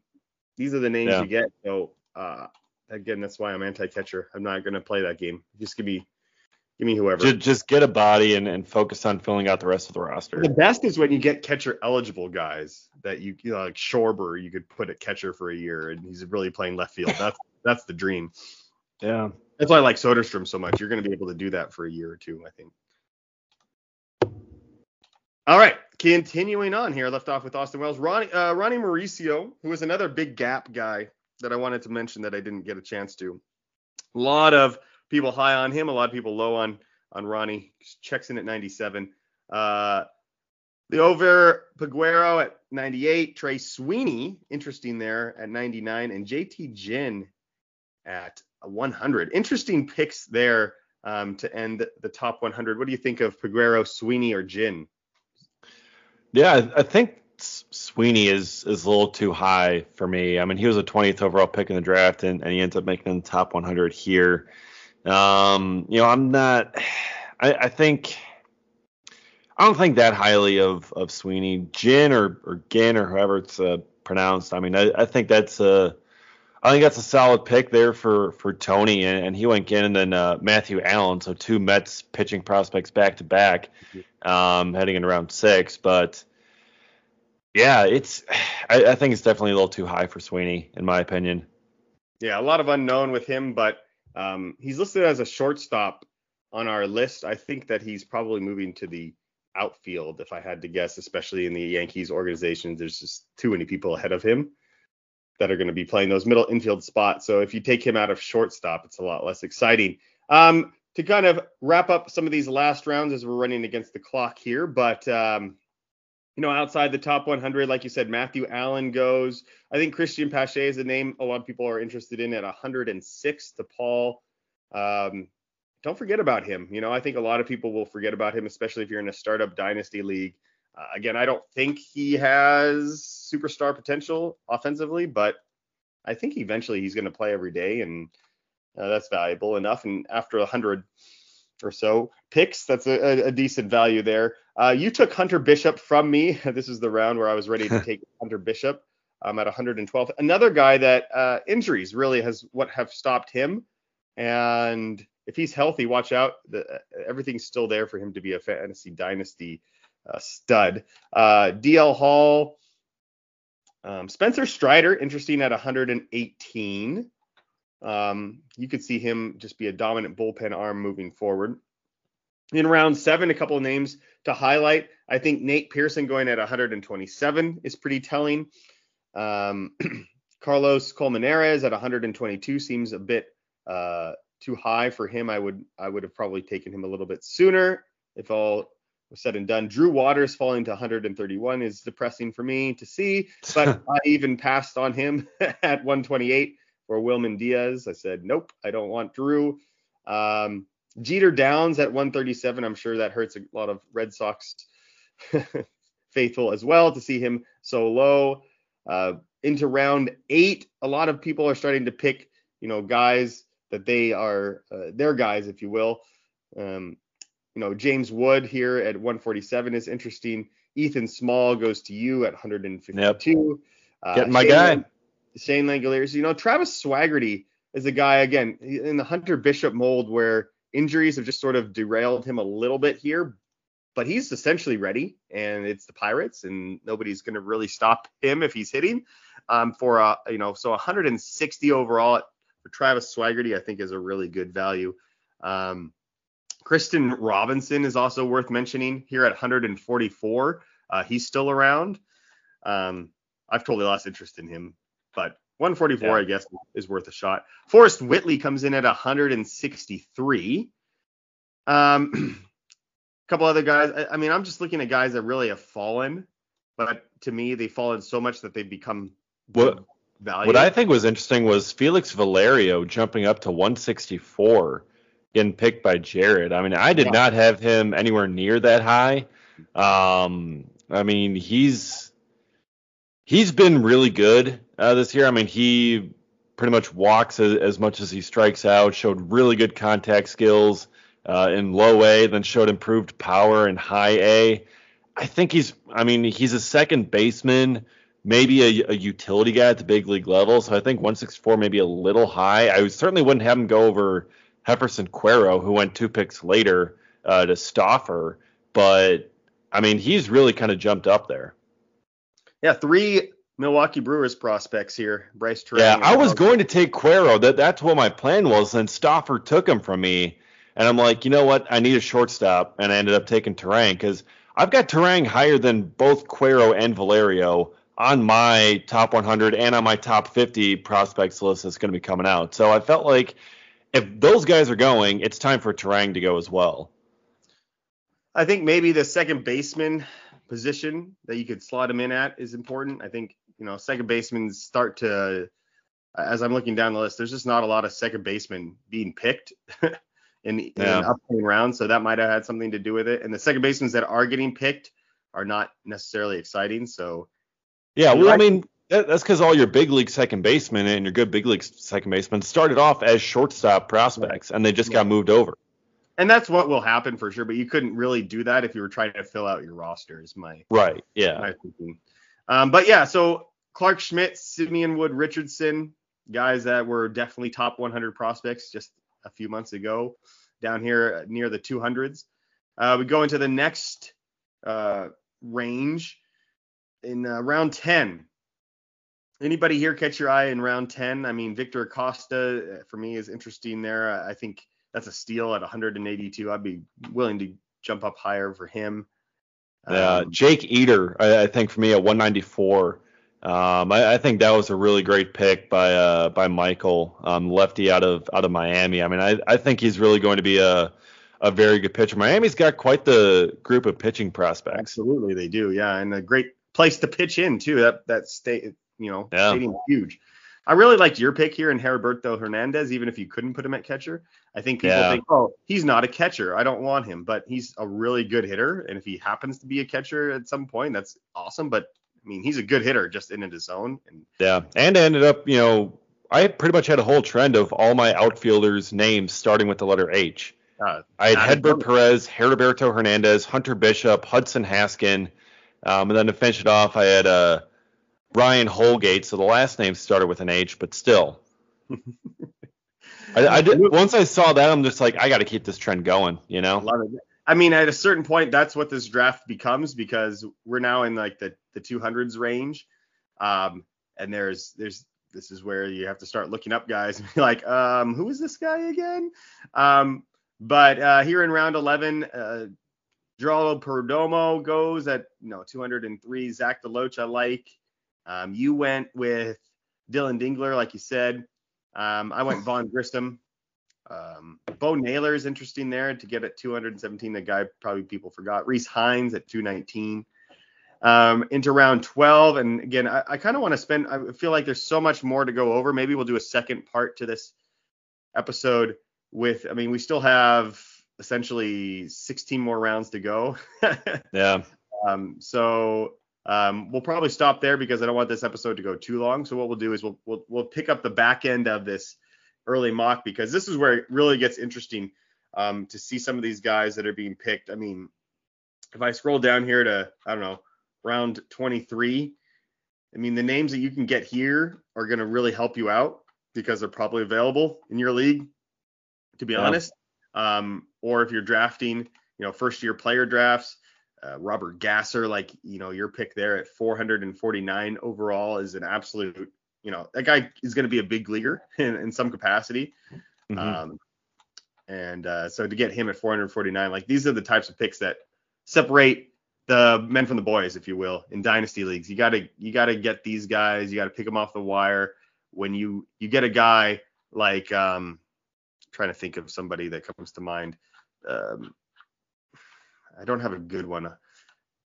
these are the names Yeah. you get. So uh, again, that's why I'm anti-catcher. I'm not going to play that game. Just give me, give me whoever. Just, just get a body and, and focus on filling out the rest of the roster. The best is when you get catcher eligible guys that you, you know, like Schwarber, you could put at catcher for a year and he's really playing left field. [LAUGHS] That's that's the dream. Yeah. That's why I like Soderstrom so much. You're going to be able to do that for a year or two, I think. All right, continuing on here, I left off with Austin Wells. Ronnie, uh, Ronny Mauricio, who was another big gap guy that I wanted to mention that I didn't get a chance to. A lot of people high on him, a lot of people low on on Ronnie. Checks in at 97. Uh, the over Paguero at 98. Trey Sweeney, interesting there at 99, and JT Ginn at 100. Interesting picks there um, to end the top 100. What do you think of Peguero, Sweeney, or Ginn? Yeah, I- think Sweeney is is a little too high for me. I mean, he was a 20th overall pick in the draft, and, and he ends up making the top 100 here. Um, you know, I'm not. I, I think I don't think that highly of of Sweeney, Jin or or Gin or however it's uh, pronounced. I mean, I, I think that's a I think that's a solid pick there for for Tony, and, and he went Ginn and then uh, Matthew Allen, so two Mets pitching prospects back to back, um, heading in round six. But yeah, it's [SIGHS] I, I think it's definitely a little too high for Sweeney, in my opinion. Yeah, a lot of unknown with him, but um, he's listed as a shortstop on our list. I think that he's probably moving to the outfield, if I had to guess, especially in the Yankees organization. There's just too many people ahead of him that are going to be playing those middle infield spots. So if you take him out of shortstop, it's a lot less exciting. Um, to kind of wrap up some of these last rounds as we're running against the clock here, but um, you know, outside the top 100, like you said, Matthew Allen goes. I think Cristian Pache is a name a lot of people are interested in at 106 to Paul. Um, don't forget about him. You know, I think a lot of people will forget about him, especially if you're in a startup dynasty league. Uh, again, I don't think he has superstar potential offensively, but I think eventually he's going to play every day, and uh, that's valuable enough. And after 100 or so picks, that's a, a, decent value there. Uh, you took Hunter Bishop from me. [LAUGHS] This is the round where I was ready to [LAUGHS] take Hunter Bishop um, at 112. Another guy that uh, injuries really has what have stopped him, and if he's healthy, watch out. The, everything's still there for him to be a fantasy dynasty uh, stud. Uh, DL Hall, um, Spencer Strider, interesting at 118. Um, you could see him just be a dominant bullpen arm moving forward. In round seven, a couple of names to highlight. I think Nate Pearson going at 127 is pretty telling. Um, [CLEARS THROAT] Carlos Colmenarez at 122 seems a bit uh, too high for him. I would I would have probably taken him a little bit sooner if all was said and done. Drew Waters falling to 131 is depressing for me to see, but [LAUGHS] I even passed on him [LAUGHS] at 128 for Wilman Diaz. I said nope, I don't want Drew. Um, Jeter Downs at 137. I'm sure that hurts a lot of Red Sox [LAUGHS] faithful as well to see him so low. Uh, into round eight, a lot of people are starting to pick you know, guys that they are uh, their guys, if you will. Um, you know, James Wood here at 147 is interesting. Ethan Small goes to you at 152. Uh, Getting my Shane guy. Shane Langoliers. You know, Travis Swaggerty is a guy again in the Hunter Bishop mold where injuries have just sort of derailed him a little bit here, but he's essentially ready, and it's the Pirates, and nobody's going to really stop him if he's hitting. Um, for a you know, so 160 overall for Travis Swaggerty, I think is a really good value. Um, Kristian Robinson is also worth mentioning here at 144. Uh, he's still around. Um, I've totally lost interest in him, but 144, Yeah. I guess, is worth a shot. Forrest Whitley comes in at 163. Um, a [CLEARS THROAT] couple other guys. I, I mean, I'm just looking at guys that really have fallen, but to me, they've fallen so much that they've become What value. what I think was interesting was Felix Valerio jumping up to 164, getting picked by Jared. I mean, I did Yeah. not have him anywhere near that high. Um, I mean, he's he's been really good uh, this year. I mean, he pretty much walks as, as much as he strikes out. Showed really good contact skills uh, in low A, then showed improved power in high A. I think he's. I mean, he's a second baseman, maybe a, a utility guy at the big league level. So I think 164 maybe a little high. I certainly wouldn't have him go over Jeferson Quero, who went two picks later uh, to Stoffer. But I mean, he's really kind of jumped up there. Yeah, three Milwaukee Brewers prospects here. Brice Turang. Yeah, I was going to take Quero. That that's what my plan was. Then Stoffer took him from me, and I'm like, you know what? I need a shortstop, and I ended up taking Turang because I've got Turang higher than both Quero and Valerio on my top 100 and on my top 50 prospects list that's going to be coming out. So I felt like if those guys are going, it's time for Turang to go as well. I think maybe the second baseman position that you could slot him in at is important. I think you know second basemen start to, as I'm looking down the list, there's just not a lot of second basemen being picked [LAUGHS] in, in Yeah. upcoming rounds, so that might have had something to do with it. And the second basemen that are getting picked are not necessarily exciting. So Yeah, well, I mean, that, that's because all your big league second basemen and your good big league second basemen started off as shortstop prospects, and they just got moved over. and that's what will happen for sure. But you couldn't really do that if you were trying to fill out your roster. Is my Right. Yeah. my thinking. Um, but yeah, so Clarke Schmidt, Simeon Wood, Richardson, guys that were definitely top 100 prospects just a few months ago, down here near the 200s. Uh, we go into the next uh, range in uh, round 10. Anybody here catch your eye in round 10? I mean, Victor Acosta uh, for me is interesting there. I I think that's a steal at 182. I'd be willing to jump up higher for him. Um, Jake Eder, I, I think for me at 194. Um, I, I think that was a really great pick by uh, by Michael, um, lefty out of out of Miami. I mean, I, I think he's really going to be a a very good pitcher. Miami's got quite the group of pitching prospects. Absolutely, they do. Yeah, and a great place to pitch in too. That that state, you know, Yeah. stadium's huge. I really liked your pick here in Heriberto Hernandez, even if you couldn't put him at catcher. I think people Yeah. think, oh, he's not a catcher. I don't want him, but he's a really good hitter. And if he happens to be a catcher at some point, that's awesome. But I mean, he's a good hitter just in his zone. And Yeah, and I ended up, you know, I pretty much had a whole trend of all my outfielders' names starting with the letter H. uh, I had Hedbert. Perez, Heriberto Hernandez, Hunter Bishop, Hudson Haskin, um, and then to finish it off, I had uh, Ryan Holgate. So the last name started with an H, but still. [LAUGHS] I, I did, once I saw that, I'm just like, I got to keep this trend going, you know? Love it. I mean, at a certain point, that's what this draft becomes because we're now in like the the 200s range, um, and there's there's this is where you have to start looking up guys and be like, um, who is this guy again? Um, but uh, here in round 11, uh, Geraldo Perdomo goes at you know 203. Zach DeLoach I like. Um, you went with Dillon Dingler, like you said. Um, I went Vaughn Grissom. Um, Bo Naylor is interesting there to get at 217. The guy probably people forgot. Reese Hines at 219. Um, into round 12. And again, I, I kind of want to spend, I feel like there's so much more to go over. Maybe we'll do a second part to this episode with, I mean, we still have essentially 16 more rounds to go. [LAUGHS] Yeah. Um, so um, we'll probably stop there because I don't want this episode to go too long. So what we'll do is we'll we'll, we'll pick up the back end of this early mock because this is where it really gets interesting um, to see some of these guys that are being picked. I mean, if I scroll down here to I don't know round 23, I mean the names that you can get here are going to really help you out because they're probably available in your league. To be Yeah. honest, um, or if you're drafting, you know, first year player drafts. Uh, Robert Gasser, like you know, your pick there at 449 overall is an absolute, you know, that guy is going to be a big leaguer [LAUGHS] in, in some capacity. Mhm. Um, and uh, so to get him at 449, like these are the types of picks that separate the men from the boys, if you will, in dynasty leagues. You gotta you gotta get these guys. You gotta pick them off the wire. When you you get a guy like um, trying to think of somebody that comes to mind. Um, I don't have a good one.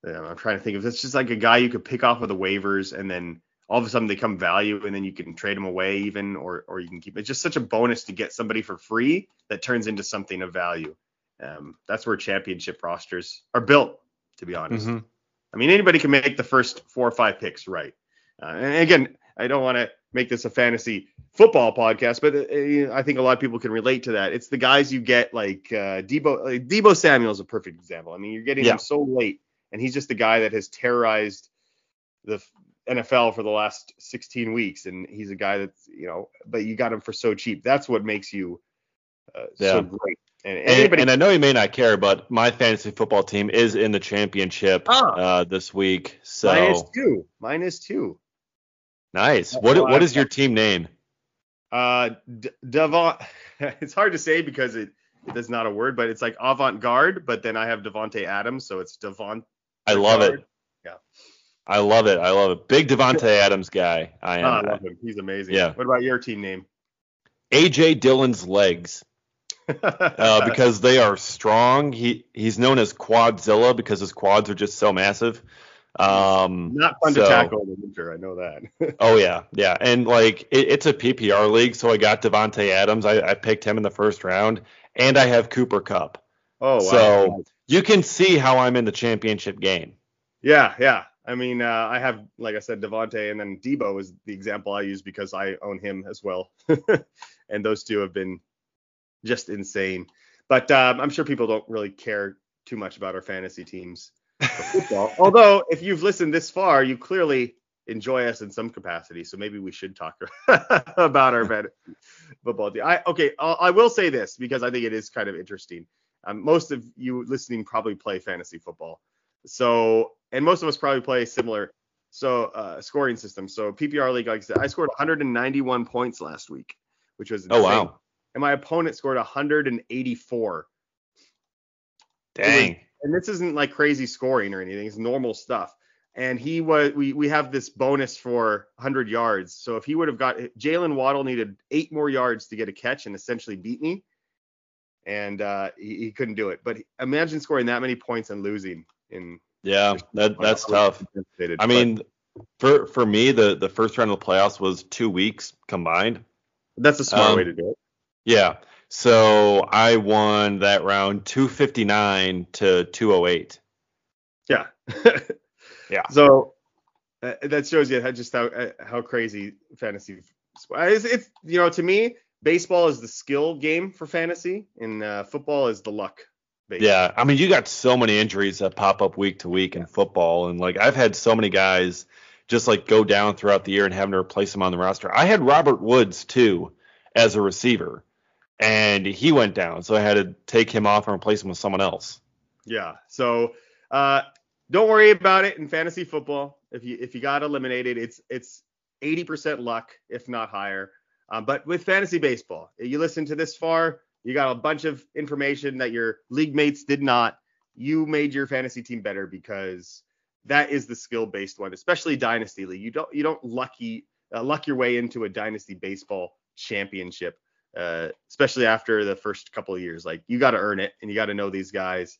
I'm trying to think of. It's just like a guy you could pick off of the waivers, and then all of a sudden they come value, and then you can trade them away even, or or you can keep. It's just such a bonus to get somebody for free that turns into something of value. Um, that's where championship rosters are built, to be honest. Mhm. I mean, anybody can make the first four or five picks right. Uh, and again, I don't want to make this a fantasy football podcast, but uh, I think a lot of people can relate to that. It's the guys you get like uh, Deebo. Like Deebo Samuel is a perfect example. I mean, you're getting Yeah. him so late, and he's just the guy that has terrorized the NFL for the last 16 weeks, and he's a guy that's you know, but you got him for so cheap. That's what makes you uh, Yeah. so great. And, And, anybody, and I know you may not care, but my fantasy football team is in the championship Ah. uh, this week. So minus two, minus two. Nice. What what is your team name? Uh, D- Devon. [LAUGHS] it's hard to say because it it is not a word, but it's like avant garde. But then I have Davante Adams, so it's Devon. I love it. Yeah. I love it. I love it. Big Davante [LAUGHS] Adams guy. I am. Oh, I love him. He's amazing. Yeah. What about your team name? AJ Dillon's legs. [LAUGHS] uh, because they are strong. He he's known as Quadzilla because his quads are just so massive. Um, not fun so- to tackle in the winter. I know that. [LAUGHS] Oh yeah, yeah, and like it, it's a PPR league, so I got Davante Adams. I, I picked him in the first round, and I have Cooper Kupp. oh, wow. So you can see how I'm in the championship game. yeah, yeah. I mean, uh, I have, like I said, Davante, and then Deebo is the example I use because I own him as well. [LAUGHS] and those two have been just insane. But um, I'm sure people don't really care too much about our fantasy teams. Although, if you've listened this far, you clearly enjoy us in some capacity. So maybe we should talk [LAUGHS] about our fantasy football team. I okay, I'll, I will say this because I think it is kind of interesting. Um, most of you listening probably play fantasy football. So, and most of us probably play similar so uh, scoring system. So PPR league, like I said, I scored 191 points last week, which was Oh wow, And my opponent scored 184. dang. And this isn't like crazy scoring or anything; it's normal stuff. And he was, we we have this bonus for 100 yards. So if he would have got Jaylen Waddle needed eight more yards to get a catch and essentially beat me, and uh, he, he couldn't do it. But imagine scoring that many points and losing in Yeah, that that's tough. I But mean, for for me, the the first round of the playoffs was two weeks combined. that's a smart um, way to do it. Yeah. So I won that round 259 to 208. Yeah. [LAUGHS] Yeah. So uh, that shows you how just how uh, how crazy fantasy. is. it's you know to me baseball is the skill game for fantasy and uh, football is the luck. Yeah, I mean, you got so many injuries that pop up week to week in football, and like I've had so many guys just like go down throughout the year and having to replace them on the roster. I had Robert Woods too as a receiver, and he went down, so I had to take him off and replace him with someone else. Yeah. So uh, don't worry about it in fantasy football. If you if you got eliminated, it's it's 80% luck, if not higher. Um, but with fantasy baseball, you listen to this far, you got a bunch of information that your league mates did not. You made your fantasy team better because that is the skill based one, especially dynasty league. You don't you don't lucky uh, luck your way into a dynasty baseball championship, uh, especially after the first couple of years. Like you got to earn it, and you got to know these guys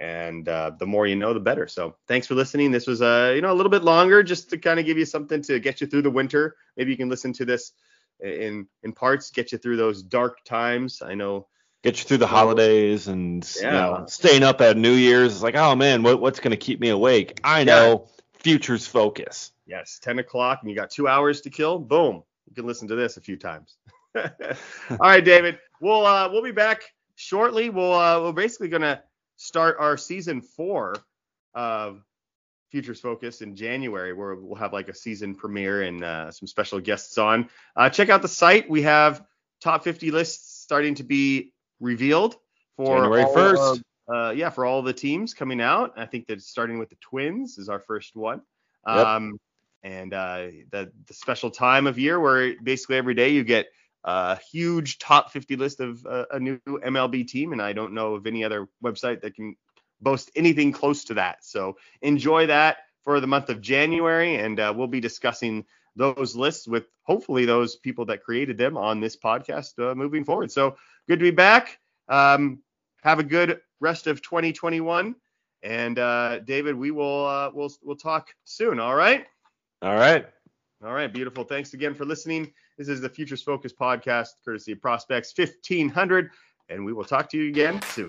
and uh, the more you know, the better. So thanks for listening. This was uh, you know a little bit longer, just to kind of give you something to get you through the winter. Maybe you can listen to this in in parts, get you through those dark times. I know. Get you through the holidays and you know, staying up at New Year's. It's like, oh man, what, what's going to keep me awake? I know, futures focus. Yes, 10 o'clock, and you got two hours to kill. Boom, you can listen to this a few times. [LAUGHS] All right, David. We'll uh, we'll be back shortly. We'll uh, we're basically gonna start our season four of Futures Focus in January, where we'll have like a season premiere and uh, some special guests on. Uh, check out the site. We have top 50 lists starting to be revealed for January all 1st. uh, yeah, for all the teams coming out. I think that starting with the Twins is our first one. Yep. Um, and uh, the the special time of year where basically every day you get a huge top 50 list of uh, a new MLB team, and I don't know of any other website that can boast anything close to that. So enjoy that for the month of January, and uh, we'll be discussing those lists with hopefully those people that created them on this podcast uh, moving forward. So good to be back. Um, have a good rest of 2021, and uh, David, we will uh, we'll we'll talk soon. All right. All right. All right, beautiful. Thanks again for listening. This is the Futures Focus podcast, courtesy of Prospects 1500, and we will talk to you again soon.